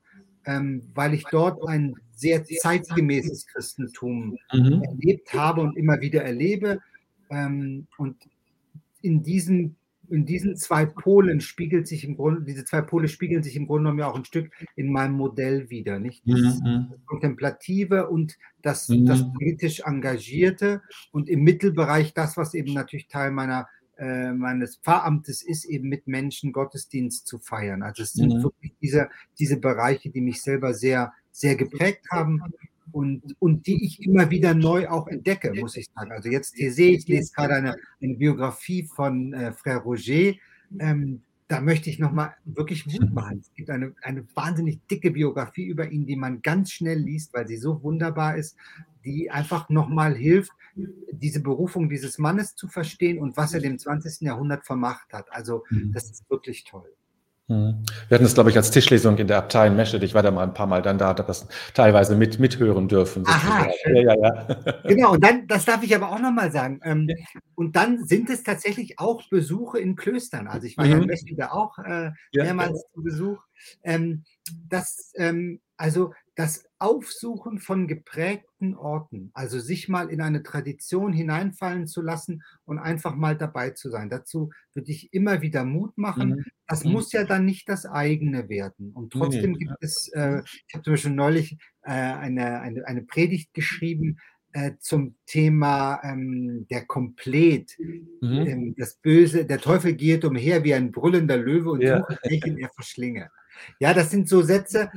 ähm, weil ich dort ein sehr zeitgemäßes Christentum mhm. erlebt habe und immer wieder erlebe. Ähm, und in diesem in diesen zwei Polen spiegelt sich im Grunde, diese zwei Pole spiegeln sich im Grunde genommen ja auch ein Stück in meinem Modell wieder, nicht? Das, mhm. das Kontemplative und das, mhm. das politisch Engagierte und im Mittelbereich das, was eben natürlich Teil meiner äh, meines Pfarramtes ist, eben mit Menschen Gottesdienst zu feiern. Also es sind mhm. wirklich diese, diese Bereiche, die mich selber sehr, sehr geprägt haben und, und die ich immer wieder neu auch entdecke, muss ich sagen. Also jetzt hier sehe ich, lese gerade eine, eine Biografie von äh, Frère Roger. Ähm, da möchte ich nochmal wirklich Mut machen. Es gibt eine, eine wahnsinnig dicke Biografie über ihn, die man ganz schnell liest, weil sie so wunderbar ist, die einfach nochmal hilft, diese Berufung dieses Mannes zu verstehen und was er dem 20. Jahrhundert vermacht hat. Also mhm. das ist wirklich toll. Mhm. Wir hatten es, glaube ich, als Tischlesung in der Abtei in Meschede. Ich war da mal ein paar Mal dann da, habe das teilweise mit, mithören dürfen. Aha, ja, ja, ja. Genau, und dann, das darf ich aber auch nochmal sagen. Ähm, und dann sind es tatsächlich auch Besuche in Klöstern. Also ich war mhm. ja in Meschede auch äh, mehrmals zu Besuch. Ähm, das, ähm, also das Aufsuchen von geprägten Orten, also sich mal in eine Tradition hineinfallen zu lassen und einfach mal dabei zu sein. Dazu würde ich immer wieder Mut machen. Mhm. Das mhm. muss ja dann nicht das eigene werden. Und trotzdem nee, gibt es, äh, ich habe zum Beispiel neulich äh, eine, eine, eine Predigt geschrieben, äh, zum Thema ähm, der Komplet. Mhm. Ähm, das Böse, der Teufel geht umher wie ein brüllender Löwe und ja. sucht, welchen er verschlinge. Ja, das sind so Sätze,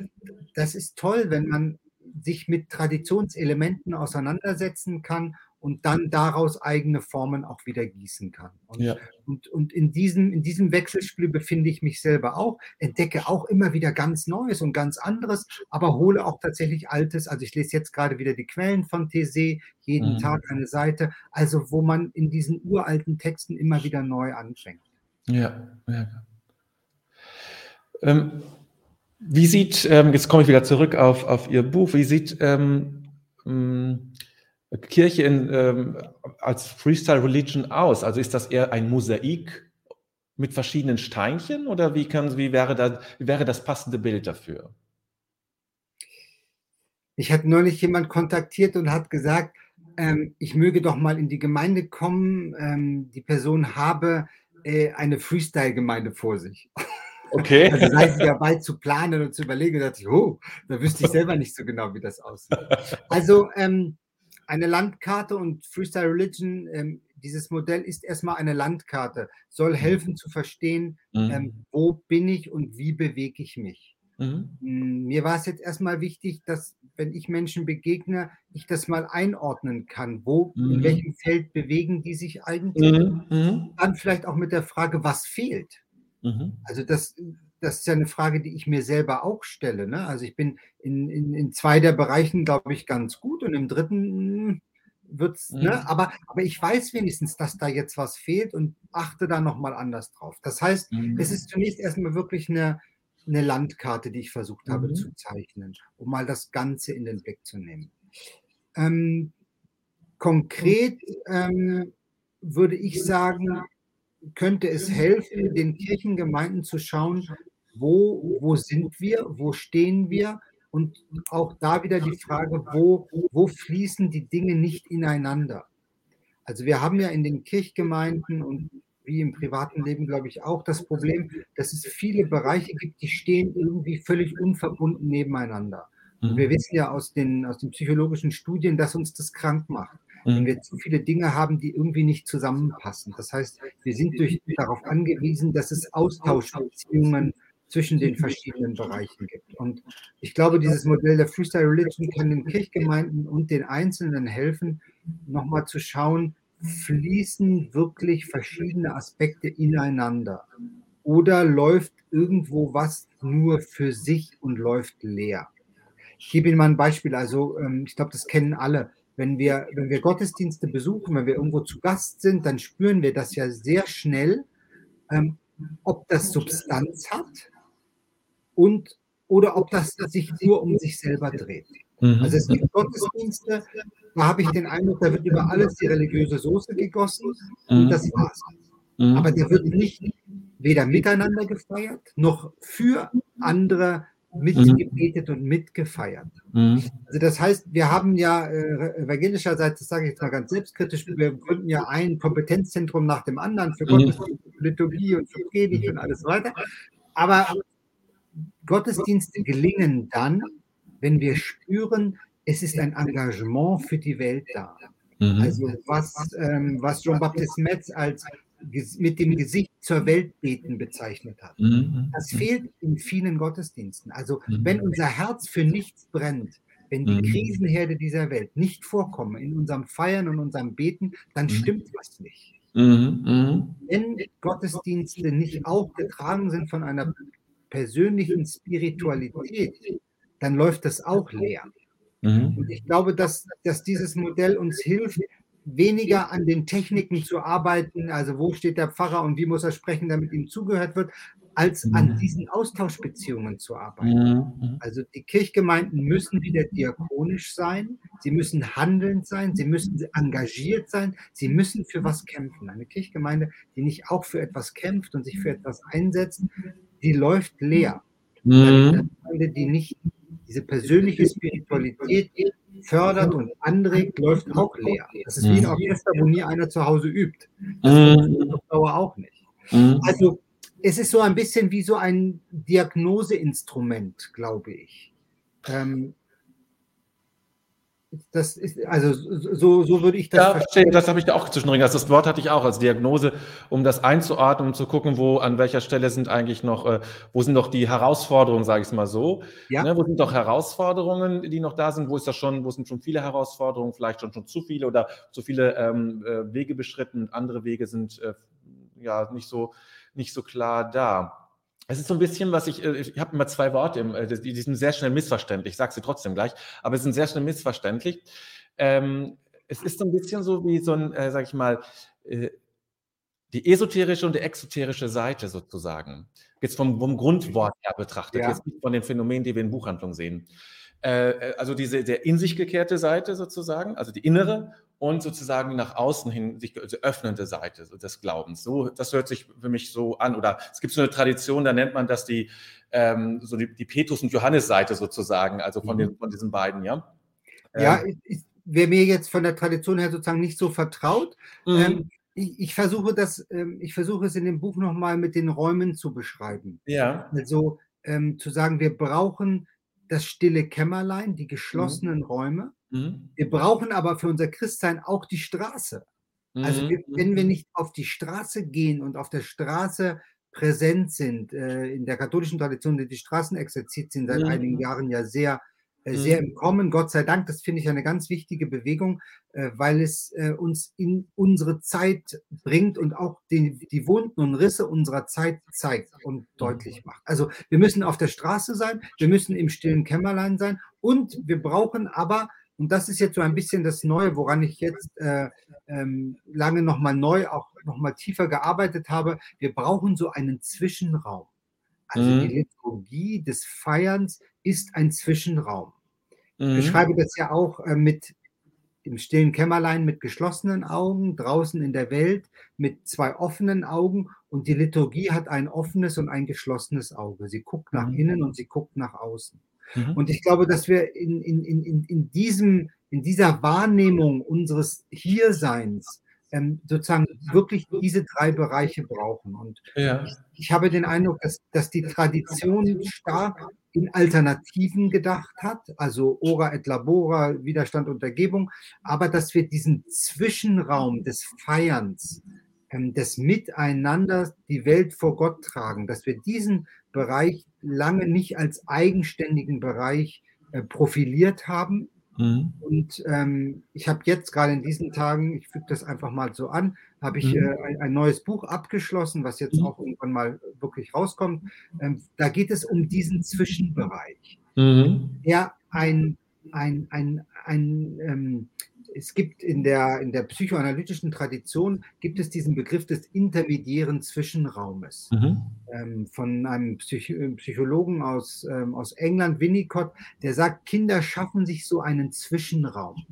das ist toll, wenn man sich mit Traditionselementen auseinandersetzen kann und dann daraus eigene Formen auch wieder gießen kann. Und, ja. und, und in, diesem, in diesem Wechselspiel befinde ich mich selber auch, entdecke auch immer wieder ganz Neues und ganz anderes, aber hole auch tatsächlich Altes. Also ich lese jetzt gerade wieder die Quellen von Thésée, jeden mhm. Tag eine Seite, also wo man in diesen uralten Texten immer wieder neu anfängt. Ja, ja. Ähm, wie sieht, ähm, jetzt komme ich wieder zurück auf, auf Ihr Buch, wie sieht ähm, hm, Kirche in, ähm, als Freestyle Religion aus? Also ist das eher ein Mosaik mit verschiedenen Steinchen oder wie, kann, wie, wäre, da, wie wäre das passende Bild dafür? Ich hatte neulich jemand kontaktiert und hat gesagt, ähm, ich möge doch mal in die Gemeinde kommen. Ähm, die Person habe äh, eine Freestyle-Gemeinde vor sich. Okay. Also sei sie dabei zu planen und zu überlegen, da dachte ich, oh, da wüsste ich selber nicht so genau, wie das aussieht. Also ähm, eine Landkarte und Freestyle Religion, ähm, dieses Modell ist erstmal eine Landkarte, soll mhm. helfen zu verstehen, mhm. ähm, wo bin ich und wie bewege ich mich. Mhm. Hm, mir war es jetzt erstmal wichtig, dass, wenn ich Menschen begegne, ich das mal einordnen kann. Wo, mhm. in welchem Feld bewegen die sich eigentlich? Mhm. mhm. Dann vielleicht auch mit der Frage, was fehlt. Also das, das ist ja eine Frage, die ich mir selber auch stelle. Ne? Also ich bin in, in, in zwei der Bereichen, glaube ich, ganz gut und im dritten wird es, ne? mhm. ne? aber, aber ich weiß wenigstens, dass da jetzt was fehlt und achte da nochmal anders drauf. Das heißt, mhm. es ist zunächst erstmal wirklich eine, eine Landkarte, die ich versucht habe mhm. zu zeichnen, um mal das Ganze in den Blick zu nehmen. Ähm, konkret ähm, würde ich sagen, könnte es helfen, den Kirchengemeinden zu schauen, wo, wo sind wir, wo stehen wir und auch da wieder die Frage, wo, wo fließen die Dinge nicht ineinander. Also wir haben ja in den Kirchgemeinden und wie im privaten Leben, glaube ich, auch das Problem, dass es viele Bereiche gibt, die stehen irgendwie völlig unverbunden nebeneinander. Und wir mhm. wissen ja aus den, aus den psychologischen Studien, dass uns das krank macht. Wenn mhm. wir zu viele Dinge haben, die irgendwie nicht zusammenpassen. Das heißt, wir sind durch, darauf angewiesen, dass es Austauschbeziehungen zwischen den verschiedenen Bereichen gibt. Und ich glaube, dieses Modell der Freestyle Religion kann den Kirchgemeinden und den Einzelnen helfen, nochmal zu schauen, fließen wirklich verschiedene Aspekte ineinander? Oder läuft irgendwo was nur für sich und läuft leer? Ich gebe Ihnen mal ein Beispiel. Also, ähm, ich glaube, das kennen alle. Wenn wir, wenn wir Gottesdienste besuchen, wenn wir irgendwo zu Gast sind, dann spüren wir das ja sehr schnell, ähm, ob das Substanz hat und oder ob das sich nur um sich selber dreht. Mhm. Also es gibt Gottesdienste, da habe ich den Eindruck, da wird über alles die religiöse Soße gegossen und mhm. das war's. Mhm. Aber da wird nicht weder miteinander gefeiert, noch für andere mitgebetet und mitgefeiert. Also das heißt, wir haben ja äh, evangelischerseits, das sage ich jetzt mal ganz selbstkritisch, wir gründen ja ein Kompetenzzentrum nach dem anderen für Gottesdienst, Liturgie und für Predigt und alles weiter. Aber Gottesdienste gelingen dann, wenn wir spüren, es ist ein Engagement für die Welt da. Mhm. Also was, ähm, was Jean-Baptiste Metz als mit dem Gesicht zur Welt beten bezeichnet hat. Mhm. Das fehlt in vielen Gottesdiensten. Also mhm. wenn unser Herz für nichts brennt, wenn die mhm. Krisenherde dieser Welt nicht vorkommen in unserem Feiern und unserem Beten, dann mhm. stimmt was nicht. Mhm. Wenn Gottesdienste nicht auch getragen sind von einer persönlichen Spiritualität, dann läuft das auch leer. Mhm. Und ich glaube, dass, dass dieses Modell uns hilft, weniger an den Techniken zu arbeiten, also wo steht der Pfarrer und wie muss er sprechen, damit ihm zugehört wird, als an mhm. diesen Austauschbeziehungen zu arbeiten. Mhm. Also die Kirchgemeinden müssen wieder diakonisch sein, sie müssen handelnd sein, sie müssen engagiert sein, sie müssen für was kämpfen. Eine Kirchgemeinde, die nicht auch für etwas kämpft und sich für etwas einsetzt, die läuft leer. Mhm. Die nicht diese persönliche Spiritualität fördert und anregt, läuft auch leer. Das ist wie ein mhm. Orchester, wo nie einer zu Hause übt. Das mhm. Dauer auch nicht. Mhm. Also es ist so ein bisschen wie so ein Diagnoseinstrument, glaube ich. Ähm, das ist, also so, so würde ich das ja, verstehen. Das habe ich da auch zwischendrin. Also das Wort hatte ich auch als Diagnose, um das einzuordnen, um zu gucken, wo, an welcher Stelle sind eigentlich noch, äh, wo sind noch die Herausforderungen, sage ich es mal so. Ja. Ne, wo sind doch Herausforderungen, die noch da sind? Wo ist das schon, wo sind schon viele Herausforderungen, vielleicht schon, schon zu viele oder zu viele ähm, äh, Wege beschritten und andere Wege sind äh, ja nicht so, nicht so klar da. Es ist so ein bisschen, was ich, äh, ich habe immer zwei Worte, äh, die sind sehr schnell missverständlich. Ich sage sie trotzdem gleich, aber sie sind sehr schnell missverständlich. Ähm, es ist so ein bisschen so wie so ein, äh, sag ich mal, äh, die esoterische und die exoterische Seite sozusagen. Jetzt vom, vom Grundwort her betrachtet, ja. jetzt nicht von den Phänomenen, die wir in Buchhandlungen sehen. Äh, äh, also diese der in sich gekehrte Seite sozusagen, also die innere und sozusagen nach außen hin sich also öffnende Seite des Glaubens. So, das hört sich für mich so an. Oder es gibt so eine Tradition, da nennt man das die, ähm, so die, die Petrus- und Johannes-Seite sozusagen, also von, den, mhm. von diesen beiden, ja. Ja, ähm, wäre mir jetzt von der Tradition her sozusagen nicht so vertraut. Mhm. Ähm, ich, ich, versuche das, ähm, ich versuche es in dem Buch nochmal mit den Räumen zu beschreiben. Ja. Also ähm, zu sagen, wir brauchen das stille Kämmerlein, die geschlossenen mhm. Räume. Mhm. Wir brauchen aber für unser Christsein auch die Straße. Also wir, mhm. wenn wir nicht auf die Straße gehen und auf der Straße präsent sind, äh, in der katholischen Tradition sind die Straßenexerzitien seit mhm. einigen Jahren ja sehr sehr mhm. im Kommen, Gott sei Dank. Das finde ich eine ganz wichtige Bewegung, äh, weil es äh, uns in unsere Zeit bringt und auch die, die Wunden und Risse unserer Zeit zeigt und deutlich macht. Also wir müssen auf der Straße sein, wir müssen im stillen Kämmerlein sein und wir brauchen aber, und das ist jetzt so ein bisschen das Neue, woran ich jetzt äh, ähm, lange nochmal neu, auch nochmal tiefer gearbeitet habe, wir brauchen so einen Zwischenraum. Also mhm. die Liturgie des Feierns ist ein Zwischenraum. Mhm. Ich beschreibe das ja auch äh, mit im stillen Kämmerlein mit geschlossenen Augen, draußen in der Welt mit zwei offenen Augen und die Liturgie hat ein offenes und ein geschlossenes Auge. Sie guckt nach mhm. innen und sie guckt nach außen. Mhm. Und ich glaube, dass wir in, in, in, in, diesem, in dieser Wahrnehmung unseres Hierseins ähm, sozusagen wirklich diese drei Bereiche brauchen. Und ja. ich, ich, habe den Eindruck, dass, dass die Tradition stark in Alternativen gedacht hat, also Ora et Labora, Widerstand und Ergebung, aber dass wir diesen Zwischenraum des Feierns, ähm, des Miteinander die Welt vor Gott tragen, dass wir diesen Bereich lange nicht als eigenständigen Bereich äh, profiliert haben, Mhm. Und ähm, ich habe jetzt gerade in diesen Tagen, ich füge das einfach mal so an, habe ich mhm. äh, ein, ein, neues Buch abgeschlossen, was jetzt mhm. auch irgendwann mal wirklich rauskommt. Ähm, da geht es um diesen Zwischenbereich, mhm. der ein, ein, ein, ein ähm, es gibt in der, in der psychoanalytischen Tradition, gibt es diesen Begriff des intermediären Zwischenraumes. Mhm. Ähm, von einem Psych Psychologen aus, ähm, aus England, Winnicott, der sagt, Kinder schaffen sich so einen Zwischenraum.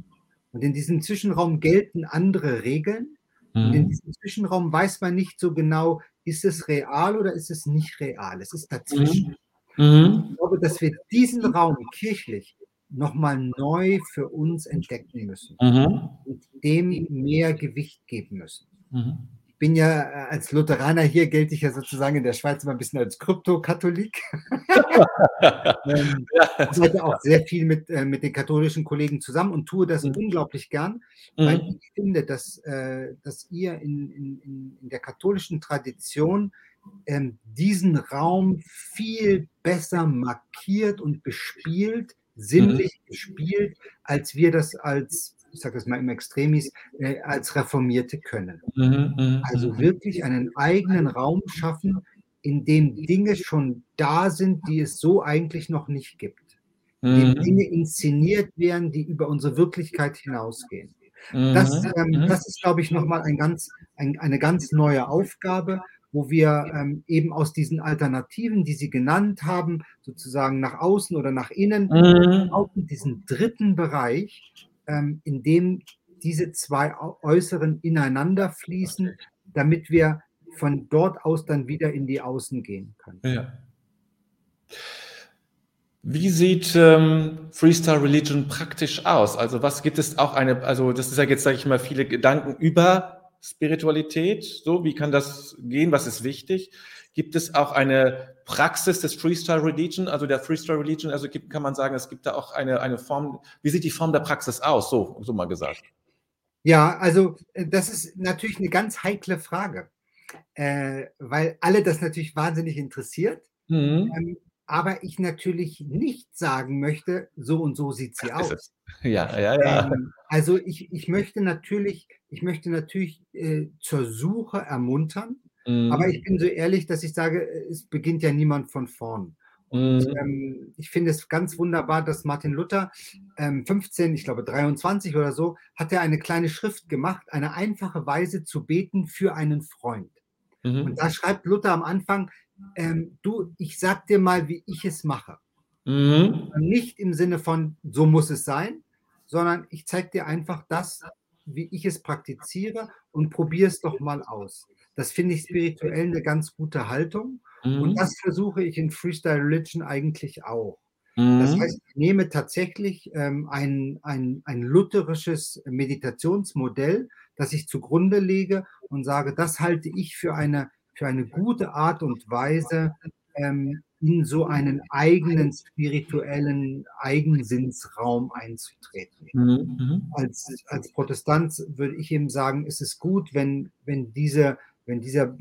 Und in diesem Zwischenraum gelten andere Regeln. Mhm. Und in mhm. diesem Zwischenraum weiß man nicht so genau, ist es real oder ist es nicht real. Es ist dazwischen. Mhm. mhm. Ich glaube, dass wir diesen Raum kirchlich nochmal neu für uns entdecken müssen mhm. und dem mehr Gewicht geben müssen. Mhm. Ich bin ja äh, als Lutheraner hier, gelte ich ja sozusagen in der Schweiz immer ein bisschen als Krypto-Katholik. ähm, ich arbeite auch sehr viel mit, äh, mit den katholischen Kollegen zusammen und tue das mhm. unglaublich gern, weil mhm. ich finde, dass, äh, dass ihr in, in, in der katholischen Tradition ähm, diesen Raum viel besser markiert und bespielt, sinnlich mhm. gespielt, als wir das als, ich sage das mal im Extremis, äh, als Reformierte können. Mhm, mhm also mhm. wirklich einen eigenen Raum schaffen, in dem Dinge schon da sind, die es so eigentlich noch nicht gibt. Mhm. Dinge inszeniert werden, die über unsere Wirklichkeit hinausgehen. Das, ähm, das ist, glaube ich, nochmal ein ganz, ein, eine ganz neue Aufgabe wo wir ähm, eben aus diesen Alternativen, die Sie genannt haben, sozusagen nach außen oder nach innen, mhm. auch in diesen dritten Bereich, ähm, in dem diese zwei Äußeren ineinander fließen, damit wir von dort aus dann wieder in die Außen gehen können. Ja. Wie sieht ähm, Freestyle Religion praktisch aus? Also was gibt es auch eine, also das ist ja jetzt, sage ich mal, viele Gedanken über Spiritualität? So, wie kann das gehen? Was ist wichtig? Gibt es auch eine Praxis des Freestyle Religion, also der Freestyle Religion? Also gibt, kann man sagen, es gibt da auch eine, eine Form. Wie sieht die Form der Praxis aus? So, so mal gesagt. Ja, also äh, das ist natürlich eine ganz heikle Frage, äh, weil alle das natürlich wahnsinnig interessiert. Mhm. Ähm, aber ich natürlich nicht sagen möchte, so und so sieht sie aus. Ja, ja, ja. Ähm, also ich, ich möchte natürlich, ich möchte natürlich äh, zur Suche ermuntern, mhm. aber ich bin so ehrlich, dass ich sage, es beginnt ja niemand von vorn. Und mhm. ähm, ich finde es ganz wunderbar, dass Martin Luther ähm, 15, ich glaube 23 oder so, hat er eine kleine Schrift gemacht, eine einfache Weise zu beten für einen Freund. Mhm. Und da schreibt Luther am Anfang, ähm, du, ich sag dir mal, wie ich es mache. Mhm. Nicht im Sinne von, so muss es sein, sondern ich zeige dir einfach das, wie ich es praktiziere und probiere es doch mal aus. Das finde ich spirituell eine ganz gute Haltung mhm. und das versuche ich in Freestyle Religion eigentlich auch. Mhm. Das heißt, ich nehme tatsächlich ähm, ein, ein, ein lutherisches Meditationsmodell, das ich zugrunde lege und sage, das halte ich für eine für eine gute Art und Weise, ähm, in so einen eigenen spirituellen Eigensinnsraum einzutreten. Mhm, mhm. Als, als Protestant würde ich eben sagen, ist es gut, wenn, wenn, diese, wenn dieser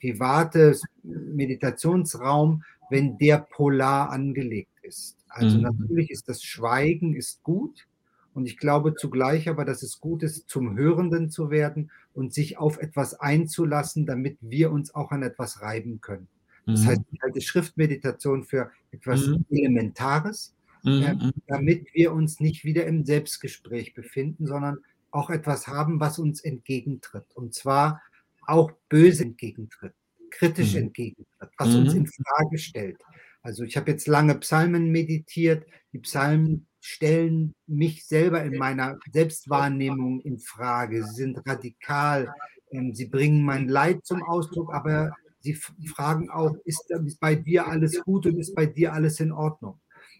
private Meditationsraum, wenn der polar angelegt ist. Also mhm. natürlich ist das Schweigen ist gut, und ich glaube zugleich aber, dass es gut ist, zum Hörenden zu werden und sich auf etwas einzulassen, damit wir uns auch an etwas reiben können. Das mhm. heißt, ich halte Schriftmeditation für etwas mhm. Elementares, mhm. äh, damit wir uns nicht wieder im Selbstgespräch befinden, sondern auch etwas haben, was uns entgegentritt. Und zwar auch böse entgegentritt, kritisch mhm. entgegentritt, was uns mhm. in Frage stellt. Also ich habe jetzt lange Psalmen meditiert. Die Psalmen stellen mich selber in meiner Selbstwahrnehmung in Frage. Sie sind radikal. Ähm, sie bringen mein Leid zum Ausdruck, aber sie fragen auch, ist bei dir alles gut und ist bei dir alles in Ordnung?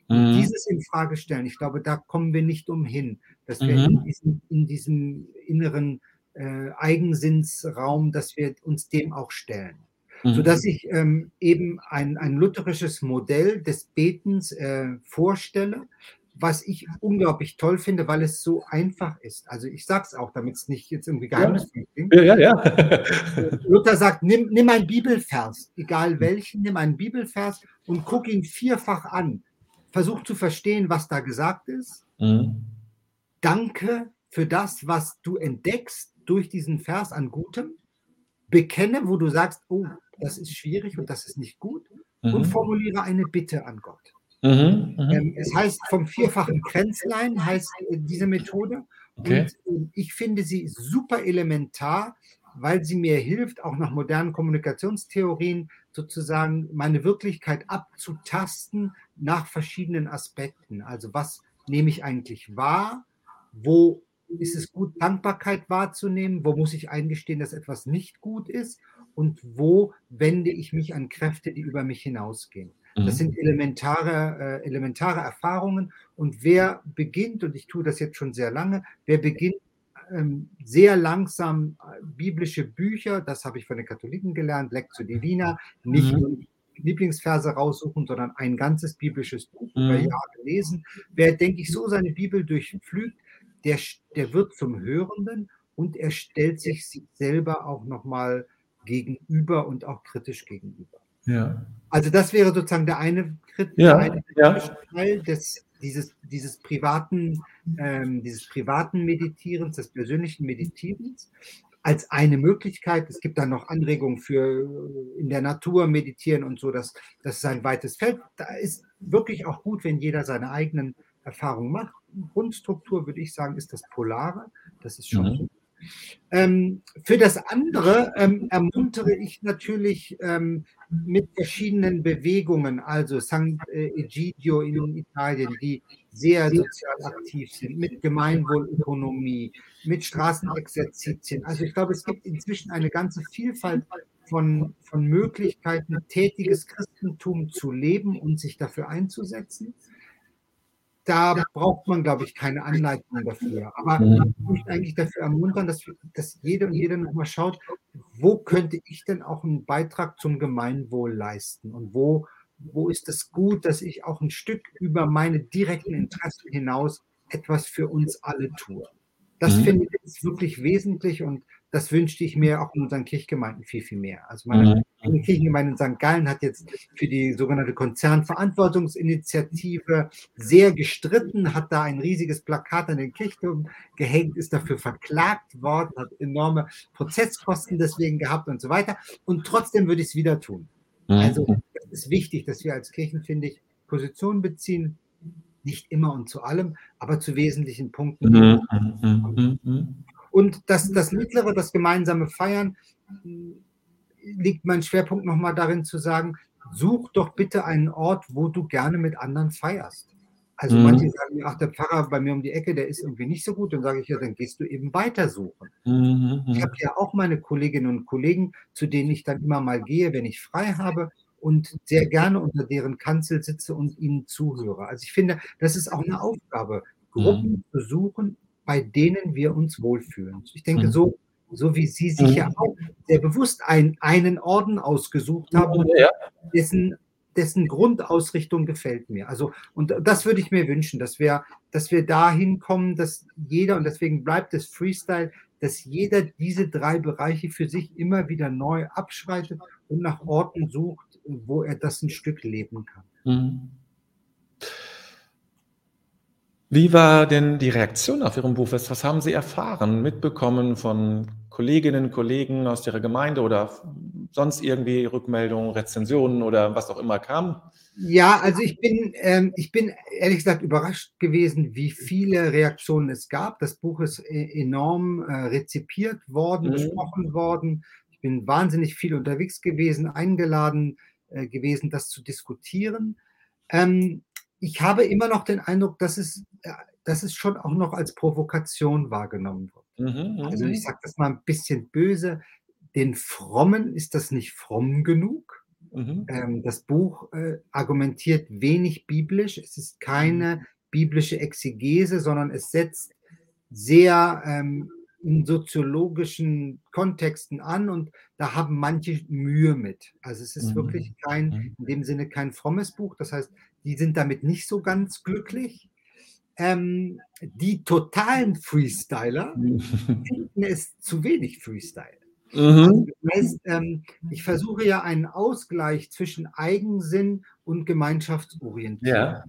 Mhm. Dieses in Frage stellen, ich glaube, da kommen wir nicht umhin, dass wir mhm. in, diesem, in diesem inneren äh, Eigensinnsraum, dass wir uns dem auch stellen. Mhm. Sodass ich ähm, eben ein, ein lutherisches Modell des Betens äh, vorstelle, was ich unglaublich toll finde, weil es so einfach ist. Also ich sage es auch, damit es nicht jetzt irgendwie geheimnisvoll klingt. Ja, ja, ja. Luther sagt, nimm, nimm einen Bibelvers, egal welchen, nimm einen Bibelvers und guck ihn vierfach an. Versuch zu verstehen, was da gesagt ist. Mhm. Danke für das, was du entdeckst durch diesen Vers an Gutem, bekenne, wo du sagst, oh, das ist schwierig und das ist nicht gut, mhm. und formuliere eine Bitte an Gott. Mhm, mhm. ähm, es heißt vom vierfachen Kränzlein, heißt äh, diese Methode. Okay. Und äh, ich finde sie super elementar, weil sie mir hilft, auch nach modernen Kommunikationstheorien sozusagen meine Wirklichkeit abzutasten nach verschiedenen Aspekten. Also was nehme ich eigentlich wahr? Wo ist es gut, Dankbarkeit wahrzunehmen? Wo muss ich eingestehen, dass etwas nicht gut ist? Und wo wende ich mich an Kräfte, die über mich hinausgehen? Das mhm. sind elementare, äh, elementare Erfahrungen. Und wer beginnt, und ich tue das jetzt schon sehr lange, wer beginnt ähm, sehr langsam äh, biblische Bücher, das habe ich von den Katholiken gelernt, Lectio Divina, nicht mhm. nur Lieblingsverse raussuchen, sondern ein ganzes biblisches Buch mhm. über Jahre lesen. Wer, denke ich, so seine Bibel durchflügt, der, der wird zum Hörenden und er stellt sich sich selber auch nochmal gegenüber und auch kritisch gegenüber. Ja. Also das wäre sozusagen der eine, ja, eine ja. Teil des, dieses, dieses privaten, ähm, dieses privaten Meditierens, des persönlichen Meditierens als eine Möglichkeit. Es gibt dann noch Anregungen für in der Natur meditieren und so, das, das ist ein weites Feld. Da ist wirklich auch gut, wenn jeder seine eigenen Erfahrungen macht. Grundstruktur, würde ich sagen, ist das Polare. Das ist schon mhm. Ähm, für das andere ähm, ermuntere ich natürlich ähm, mit verschiedenen Bewegungen, also St. Egidio in Italien, die sehr sozial aktiv sind, mit Gemeinwohlökonomie, mit Straßenexerzitien. Also ich glaube, es gibt inzwischen eine ganze Vielfalt von, von Möglichkeiten, tätiges Christentum zu leben und sich dafür einzusetzen da braucht man, glaube ich, keine Anleitung dafür. Aber mhm. ich möchte eigentlich dafür ermuntern, dass, dass jede und jeder nochmal schaut, wo könnte ich denn auch einen Beitrag zum Gemeinwohl leisten und wo, wo ist es gut, dass ich auch ein Stück über meine direkten Interessen hinaus etwas für uns alle tue. Das mhm. finde ich wirklich wesentlich und das wünschte ich mir auch in unseren Kirchgemeinden viel, viel mehr. Also meine mhm. Kirchengemeinde in St. Gallen hat jetzt für die sogenannte Konzernverantwortungsinitiative sehr gestritten, hat da ein riesiges Plakat an den Kirchturm gehängt, ist dafür verklagt worden, hat enorme Prozesskosten deswegen gehabt und so weiter. Und trotzdem würde ich es wieder tun. Mhm. Also es ist wichtig, dass wir als Kirchen, finde ich, Position beziehen, nicht immer und zu allem, aber zu wesentlichen Punkten. Mhm. Mhm. mhm. Und das, das mittlere, das gemeinsame Feiern, liegt mein Schwerpunkt nochmal darin zu sagen, such doch bitte einen Ort, wo du gerne mit anderen feierst. Also mhm. manche sagen, ach, der Pfarrer bei mir um die Ecke, der ist irgendwie nicht so gut. Dann sage ich ja, dann gehst du eben weiter suchen. Mhm. Ich habe ja auch meine Kolleginnen und Kollegen, zu denen ich dann immer mal gehe, wenn ich frei habe und sehr gerne unter deren Kanzel sitze und ihnen zuhöre. Also ich finde, das ist auch eine Aufgabe, Gruppen mhm. zu suchen, bei denen wir uns wohlfühlen. Ich denke, mhm. so, so wie Sie sich ja mhm. auch sehr bewusst ein, einen Orden ausgesucht haben, ja. dessen, dessen Grundausrichtung gefällt mir. Also, und das würde ich mir wünschen, dass wir, dass wir dahin kommen, dass jeder, und deswegen bleibt es Freestyle, dass jeder diese drei Bereiche für sich immer wieder neu abschreitet und nach Orten sucht, wo er das ein Stück leben kann. Mhm. Wie war denn die Reaktion auf Ihrem Buch? Was, was haben Sie erfahren, mitbekommen von Kolleginnen, Kollegen aus Ihrer Gemeinde oder sonst irgendwie Rückmeldungen, Rezensionen oder was auch immer kam? Ja, also ich bin, ähm, ich bin ehrlich gesagt überrascht gewesen, wie viele Reaktionen es gab. Das Buch ist e-, enorm äh, rezipiert worden, mhm. besprochen worden. Ich bin wahnsinnig viel unterwegs gewesen, eingeladen äh, gewesen, das zu diskutieren. Ähm, ich habe immer noch den Eindruck, dass es, äh, dass es schon auch noch als Provokation wahrgenommen wird. Mhm, also ich mhm. sage das mal ein bisschen böse, den Frommen ist das nicht fromm genug. Mhm. Ähm, das Buch äh, argumentiert wenig biblisch. Es ist keine mhm. biblische Exegese, sondern es setzt sehr ähm, in soziologischen Kontexten an und da haben manche Mühe mit. Also es ist mhm. wirklich kein, mhm. in dem Sinne kein frommes Buch. Das heißt, die sind damit nicht so ganz glücklich. Ähm, die totalen Freestyler finden es zu wenig Freestyle. Mhm. Also das heißt, ähm, ich versuche ja einen Ausgleich zwischen Eigensinn und Gemeinschaftsorientierung. Ja.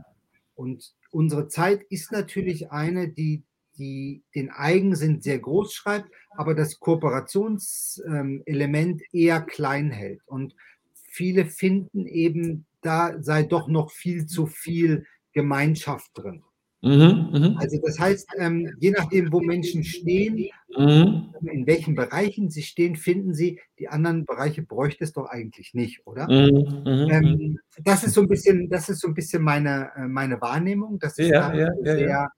Und unsere Zeit ist natürlich eine, die, die den Eigensinn sehr groß schreibt, aber das Kooperationselement ähm, eher klein hält. Und viele finden eben, da sei doch noch viel zu viel Gemeinschaft drin. Mhm, mhm, also das heißt, ähm, je nachdem, wo Menschen stehen, mhm. in welchen Bereichen sie stehen, finden sie, die anderen Bereiche bräuchte es doch eigentlich nicht, oder? Mhm, mhm, ähm, das ist so ein bisschen, das ist so ein bisschen meine, äh, meine Wahrnehmung. Das ist ja, ja, ja, sehr,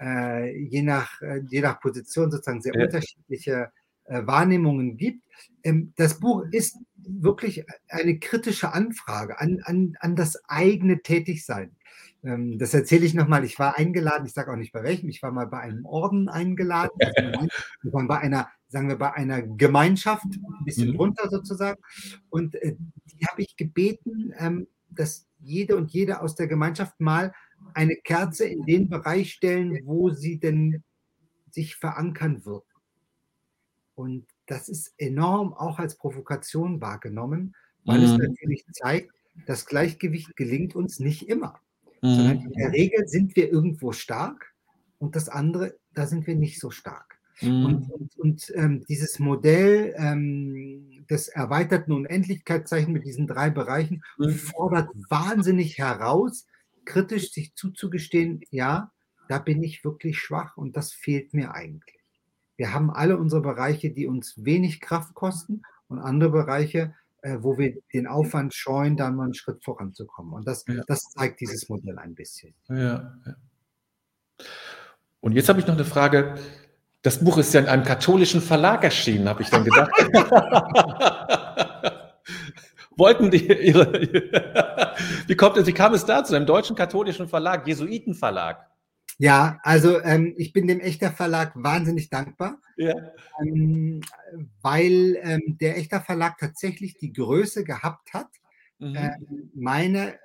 äh, je, nach, äh, je nach Position sozusagen sehr unterschiedliche äh, Wahrnehmungen gibt. Ähm, das Buch ist wirklich eine kritische Anfrage an, an, an das eigene Tätigsein. Ähm, das erzähle ich nochmal. Ich war eingeladen, ich sage auch nicht bei welchem, ich war mal bei einem Orden eingeladen. Wir waren bei einer, sagen wir, bei einer Gemeinschaft, ein bisschen mhm. runter sozusagen. Und äh, die habe ich gebeten, ähm, dass jede und jede aus der Gemeinschaft mal eine Kerze in den Bereich stellen, wo sie denn sich verankern wird. Und das ist enorm auch als Provokation wahrgenommen, weil mhm. es natürlich zeigt, das Gleichgewicht gelingt uns nicht immer. Mhm. Sondern in der Regel sind wir irgendwo stark und das andere, da sind wir nicht so stark. Mhm. Und, und, und ähm, dieses Modell ähm, des erweiterten Unendlichkeitszeichen mit diesen drei Bereichen mhm. fordert wahnsinnig heraus, kritisch sich zuzugestehen, ja, da bin ich wirklich schwach und das fehlt mir eigentlich. Wir haben alle unsere Bereiche, die uns wenig Kraft kosten und andere Bereiche, äh, wo wir den Aufwand scheuen, da mal einen Schritt voranzukommen. Und das, ja. das zeigt dieses Modell ein bisschen. Ja. Und jetzt habe ich noch eine Frage. Das Buch ist ja in einem katholischen Verlag erschienen, habe ich dann gedacht. Wollten die ihre. wie, kommt, wie kam es dazu? Einem deutschen katholischen Verlag, Jesuitenverlag? Ja, also ähm, ich bin dem Echter Verlag wahnsinnig dankbar, ja. ähm, weil ähm, der Echter Verlag tatsächlich die Größe gehabt hat, mhm. äh, meine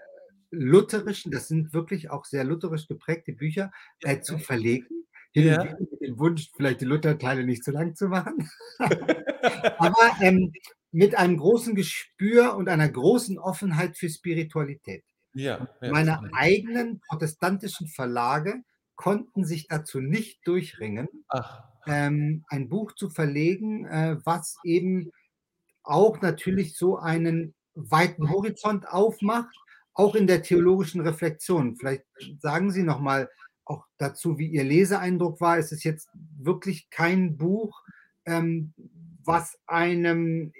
lutherischen, das sind wirklich auch sehr lutherisch geprägte Bücher, äh, zu verlegen. Ja. Mit dem Wunsch, vielleicht die Lutherteile nicht zu lang zu machen. Aber ähm, mit einem großen Gespür und einer großen Offenheit für Spiritualität. Ja, ja, Meine eigenen protestantischen Verlage konnten sich dazu nicht durchringen, ähm, ein Buch zu verlegen, äh, was eben auch natürlich so einen weiten Horizont aufmacht, auch in der theologischen Reflexion. Vielleicht sagen Sie noch mal auch dazu, wie Ihr Leseeindruck war. Es ist jetzt wirklich kein Buch, ähm, was einem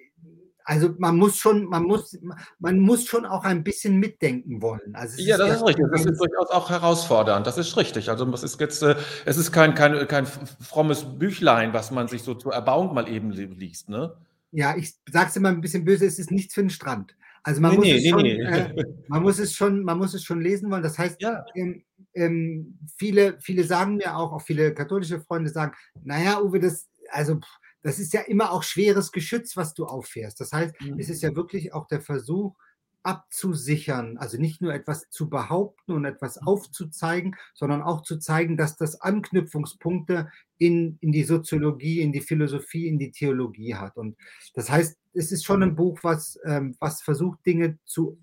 also man muss schon, man muss, man muss schon auch ein bisschen mitdenken wollen. Also ja, das ist richtig. Das ist durchaus auch herausfordernd. Das ist richtig. Also es ist jetzt, äh, es ist kein, kein, kein frommes Büchlein, was man sich so zur Erbauung mal eben liest, ne? Ja, ich sage es immer ein bisschen böse, es ist nichts für den Strand. Also man, nee, muss nee, es nee, schon, äh, man muss es schon, man muss es schon lesen wollen. Das heißt, ja. ähm, ähm, viele, viele sagen mir auch, auch viele katholische Freunde sagen, naja, Uwe, das, also pff, das ist ja immer auch schweres Geschütz, was du auffährst. Das heißt, mhm. es ist ja wirklich auch der Versuch, abzusichern, also nicht nur etwas zu behaupten und etwas mhm. aufzuzeigen, sondern auch zu zeigen, dass das Anknüpfungspunkte in, in die Soziologie, in die Philosophie, in die Theologie hat. Und das heißt, es ist schon ein Buch, was, ähm, was versucht, Dinge zu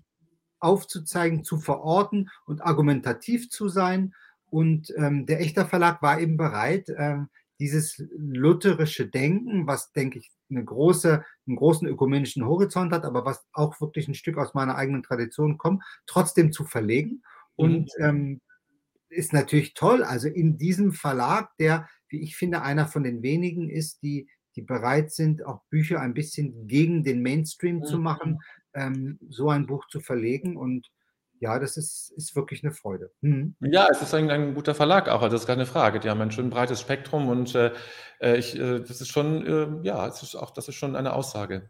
aufzuzeigen, zu verorten und argumentativ zu sein. Und ähm, der Echter Verlag war eben bereit, ähm, dieses lutherische Denken, was, denke ich, eine große, einen großen ökumenischen Horizont hat, aber was auch wirklich ein Stück aus meiner eigenen Tradition kommt, trotzdem zu verlegen. Und mhm. ähm, ist natürlich toll. Also in diesem Verlag, der, wie ich finde, einer von den wenigen ist, die, die bereit sind, auch Bücher ein bisschen gegen den Mainstream mhm. zu machen, ähm, so ein Buch zu verlegen. Und ja, das ist, ist wirklich eine Freude. Mhm. Ja, es ist ein, ein, guter Verlag auch, also das ist keine Frage. Die haben ein schön breites Spektrum und äh, äh ich, äh, das ist schon, äh, ja, es ist auch, das ist schon eine Aussage.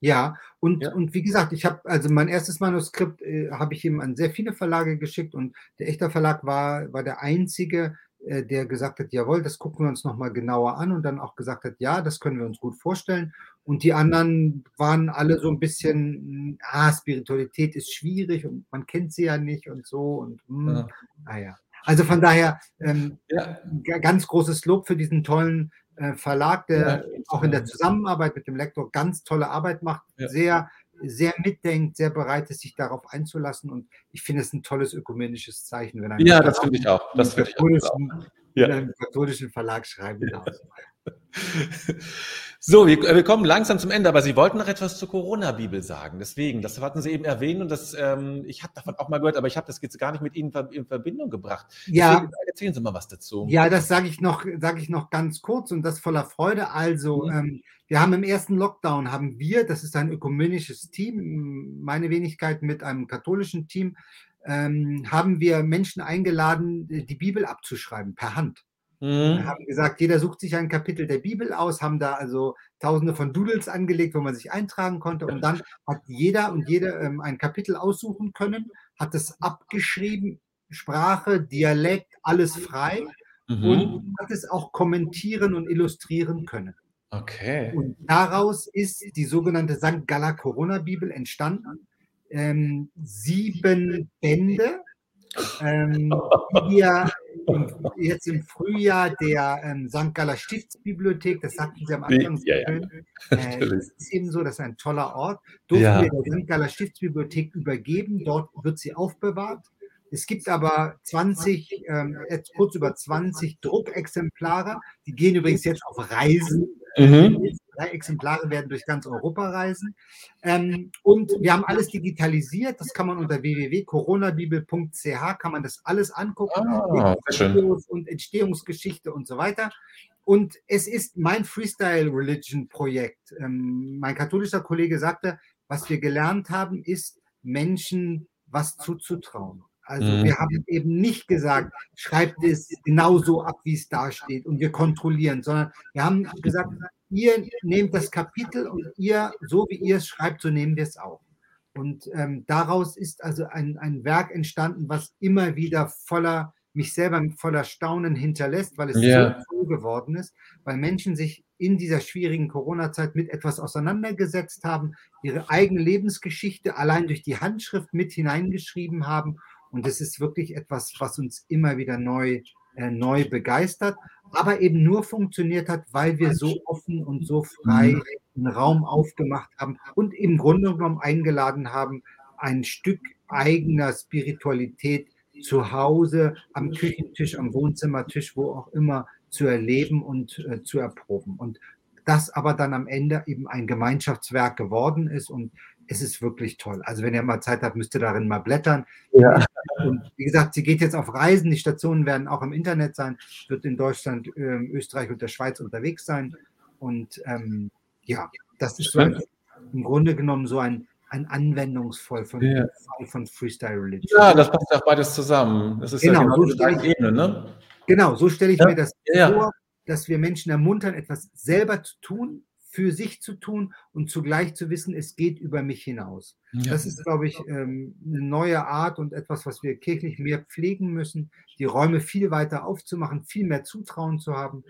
Ja, und, ja. und wie gesagt, ich habe, also mein erstes Manuskript äh, habe ich ihm an sehr viele Verlage geschickt und der echte Verlag war, war der einzige, äh, der gesagt hat, jawohl, das gucken wir uns nochmal genauer an und dann auch gesagt hat, ja, das können wir uns gut vorstellen. Und die anderen waren alle so ein bisschen, ah, Spiritualität ist schwierig und man kennt sie ja nicht und so und hm, ja. naja. Also von daher ähm, ja. ganz großes Lob für diesen tollen äh, Verlag, der ja, auch in der Zusammenarbeit mit dem Lektor ganz tolle Arbeit macht, ja. sehr, sehr mitdenkt, sehr bereit ist, sich darauf einzulassen. Und ich finde es ein tolles ökumenisches Zeichen, wenn ein Ja, das finde ich auch. Das finde ich auch. Ja. In einem katholischen Verlag schreiben darf. So, wir, wir, kommen langsam zum Ende, aber Sie wollten noch etwas zur Corona-Bibel sagen. Deswegen, das hatten Sie eben erwähnt und das, ähm, ich habe davon auch mal gehört, aber ich habe das jetzt gar nicht mit Ihnen in Verbindung gebracht. Ja. Deswegen, erzählen Sie mal was dazu. Ja, das sage ich noch, sage ich noch ganz kurz und das voller Freude. Also, mhm. ähm, wir haben im ersten Lockdown haben wir, das ist ein ökumenisches Team, meine Wenigkeit mit einem katholischen Team, ähm, haben wir Menschen eingeladen, die Bibel abzuschreiben per Hand. Mhm. Wir haben gesagt, jeder sucht sich ein Kapitel der Bibel aus, haben da also tausende von Doodles angelegt, wo man sich eintragen konnte. Und dann hat jeder und jede ähm, ein Kapitel aussuchen können, hat es abgeschrieben, Sprache, Dialekt, alles frei mhm. und hat es auch kommentieren und illustrieren können. Okay. Und daraus ist die sogenannte St. Galla Corona Bibel entstanden. Ähm, sieben Bände, ähm, die wir jetzt im Frühjahr der ähm, St. Galler Stiftsbibliothek, das sagten Sie am Anfang ja, ja. Äh, das ist eben so, das ist ein toller Ort, durften ja. wir der St. Galler Stiftsbibliothek übergeben. Dort wird sie aufbewahrt. Es gibt aber 20, ähm, kurz über 20 Druckexemplare. Die gehen übrigens jetzt auf Reisen. Mhm. Drei Exemplare werden durch ganz Europa reisen. Ähm, und wir haben alles digitalisiert. Das kann man unter www.coronabibel.ch kann man das alles angucken. Ah, und Entstehungsgeschichte und so weiter. Und es ist mein Freestyle Religion Projekt. Ähm, mein katholischer Kollege sagte, was wir gelernt haben, ist Menschen was zuzutrauen. Also mhm. wir haben eben nicht gesagt, schreibt es genauso ab, wie es da steht und wir kontrollieren, sondern wir haben gesagt, ihr nehmt das Kapitel und ihr, so wie ihr es schreibt, so nehmen wir es auch. Und ähm, daraus ist also ein, ein Werk entstanden, was immer wieder voller, mich selber voller Staunen hinterlässt, weil es yeah. so cool geworden ist, weil Menschen sich in dieser schwierigen Corona-Zeit mit etwas auseinandergesetzt haben, ihre eigene Lebensgeschichte allein durch die Handschrift mit hineingeschrieben haben und es ist wirklich etwas, was uns immer wieder neu, neu begeistert, aber eben nur funktioniert hat, weil wir so offen und so frei mhm. einen Raum aufgemacht haben und im Grunde genommen eingeladen haben, ein Stück eigener Spiritualität zu Hause, am Küchentisch, am Wohnzimmertisch, wo auch immer zu erleben und äh, zu erproben. Und das aber dann am Ende eben ein Gemeinschaftswerk geworden ist und es ist wirklich toll. Also wenn ihr mal Zeit habt, müsst ihr darin mal blättern. Ja. Und wie gesagt, sie geht jetzt auf Reisen. Die Stationen werden auch im Internet sein, wird in Deutschland, äh, Österreich und der Schweiz unterwegs sein. Und ähm, ja, das ist so ein, im Grunde genommen so ein, ein Anwendungsvoll von, ja. von Freestyle Religion. Ja, das passt auch beides zusammen. Das ist genau, ja genau so die Ebene, ne? Genau, so stelle ich ja. mir das vor, dass wir Menschen ermuntern, etwas selber zu tun, für sich zu tun und zugleich zu wissen, es geht über mich hinaus. Ja. Das ist, glaube ich, ähm, eine neue Art und etwas, was wir kirchlich mehr pflegen müssen, die Räume viel weiter aufzumachen, viel mehr Zutrauen zu haben.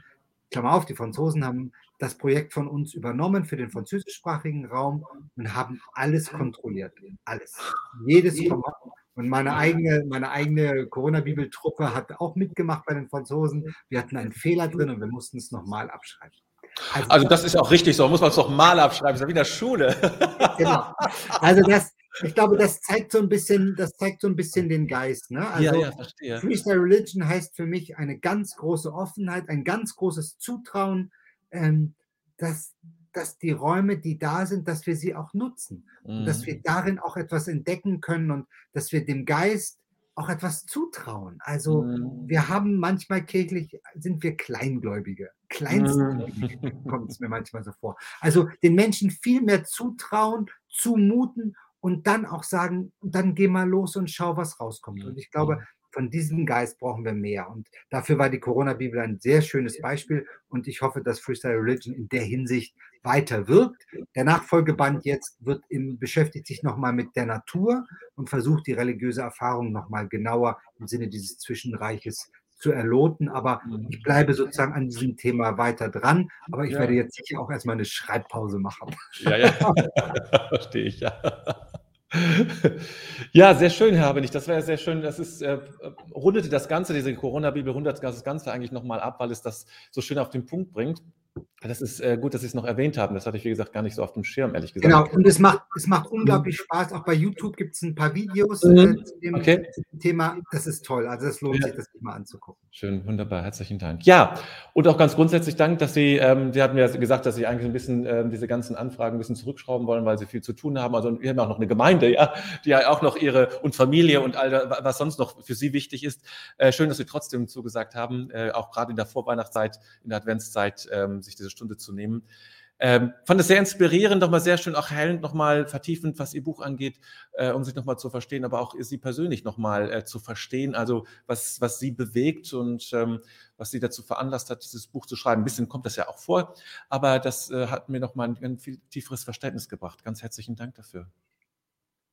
Klammer auf, die Franzosen haben das Projekt von uns übernommen für den französischsprachigen Raum und haben alles kontrolliert. Alles. Jedes Komma. Und meine eigene, meine eigene Corona-Bibeltruppe hat auch mitgemacht bei den Franzosen. Wir hatten einen Fehler drin und wir mussten es nochmal abschreiben. Also, also, das ist auch richtig so, muss man es doch mal abschreiben, ist ja wie in der Schule. Genau. Also das, ich glaube, das zeigt so ein bisschen, das zeigt so ein bisschen den Geist. Ne? Also ja, ja, verstehe. Freestyle Religion heißt für mich eine ganz große Offenheit, ein ganz großes Zutrauen, ähm, dass, dass die Räume, die da sind, dass wir sie auch nutzen. Mhm. Und dass wir mhm. darin auch etwas entdecken können und dass wir dem Geist auch etwas zutrauen. Also mhm. wir haben manchmal kirchlich, sind wir Kleingläubige. Kleinstgläubige mhm. kommt es mir manchmal so vor. Also den Menschen viel mehr zutrauen, zumuten und dann auch sagen, dann geh mal los und schau, was rauskommt. Und ich glaube, von diesem Geist brauchen wir mehr. Und dafür war die Corona-Bibel ein sehr schönes Beispiel. Und ich hoffe, dass Freestyle Religion in der Hinsicht weiter wirkt. Der Nachfolgeband jetzt wird im, beschäftigt sich nochmal mit der Natur und versucht die religiöse Erfahrung nochmal genauer im Sinne dieses Zwischenreiches zu erloten. Aber ich bleibe sozusagen an diesem Thema weiter dran. Aber ich ja. werde jetzt sicher auch erstmal eine Schreibpause machen. Ja, ja. Verstehe ich, ja. Ja, sehr schön, Herr Habenig. Das wäre sehr schön. Das ist, äh, rundete das Ganze, diese Corona-Bibel, rundet das Ganze eigentlich nochmal ab, weil es das so schön auf den Punkt bringt. Das ist äh, gut, dass Sie es noch erwähnt haben. Das hatte ich, wie gesagt, gar nicht so auf dem Schirm, ehrlich gesagt. Genau, und es macht, es macht unglaublich Spaß. Auch bei YouTube gibt es ein paar Videos äh, mhm. zu dem okay. Thema. Das ist toll. Also es lohnt ja. sich, das mal anzugucken. Schön, wunderbar. Herzlichen Dank. Ja, und auch ganz grundsätzlich Dank, dass Sie, ähm, Sie hatten mir gesagt, dass Sie eigentlich ein bisschen ähm, diese ganzen Anfragen ein bisschen zurückschrauben wollen, weil Sie viel zu tun haben. Also wir haben auch noch eine Gemeinde, ja, die ja auch noch Ihre und Familie und all was sonst noch für Sie wichtig ist. Äh, schön, dass Sie trotzdem zugesagt haben, äh, auch gerade in der Vorweihnachtszeit, in der Adventszeit, ähm, sich diese Stunde zu nehmen. Ähm, fand es sehr inspirierend, nochmal sehr schön, auch hellend, nochmal vertiefend, was Ihr Buch angeht, äh, um sich nochmal zu verstehen, aber auch Sie persönlich nochmal äh, zu verstehen, also was, was Sie bewegt und ähm, was Sie dazu veranlasst hat, dieses Buch zu schreiben. Ein bisschen kommt das ja auch vor, aber das äh, hat mir nochmal ein, ein viel tieferes Verständnis gebracht. Ganz herzlichen Dank dafür.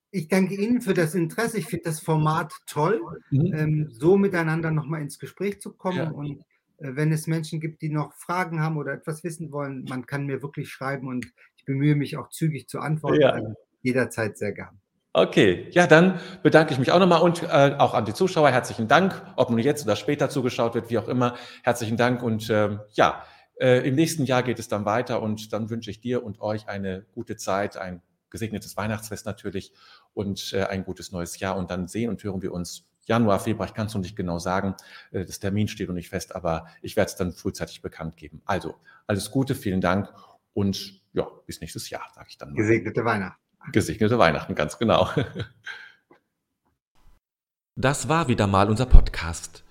Ich danke Ihnen für das Interesse. Ich finde das Format toll, mhm. ähm, so miteinander nochmal ins Gespräch zu kommen ja. und wenn es Menschen gibt, die noch Fragen haben oder etwas wissen wollen, man kann mir wirklich schreiben und ich bemühe mich auch zügig zu antworten. Ja. Also jederzeit sehr gern. Okay, ja, dann bedanke ich mich auch nochmal und äh, auch an die Zuschauer. Herzlichen Dank, ob nun jetzt oder später zugeschaut wird, wie auch immer. Herzlichen Dank und äh, ja, äh, im nächsten Jahr geht es dann weiter und dann wünsche ich dir und euch eine gute Zeit, ein gesegnetes Weihnachtsfest natürlich und äh, ein gutes neues Jahr und dann sehen und hören wir uns Januar, Februar, ich kann es noch nicht genau sagen, äh, das Termin steht noch nicht fest, aber ich werde es dann frühzeitig bekannt geben. Also, alles Gute, vielen Dank und ja, bis nächstes Jahr, sage ich dann mal. Gesegnete Weihnachten. Gesegnete Weihnachten, ganz genau. Das war wieder mal unser Podcast.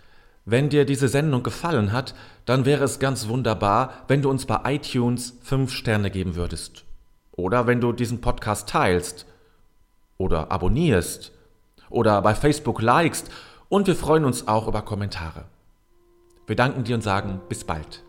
Wenn dir diese Sendung gefallen hat, dann wäre es ganz wunderbar, wenn du uns bei iTunes fünf Sterne geben würdest. Oder wenn du diesen Podcast teilst oder abonnierst oder bei Facebook likest und wir freuen uns auch über Kommentare. Wir danken dir und sagen bis bald.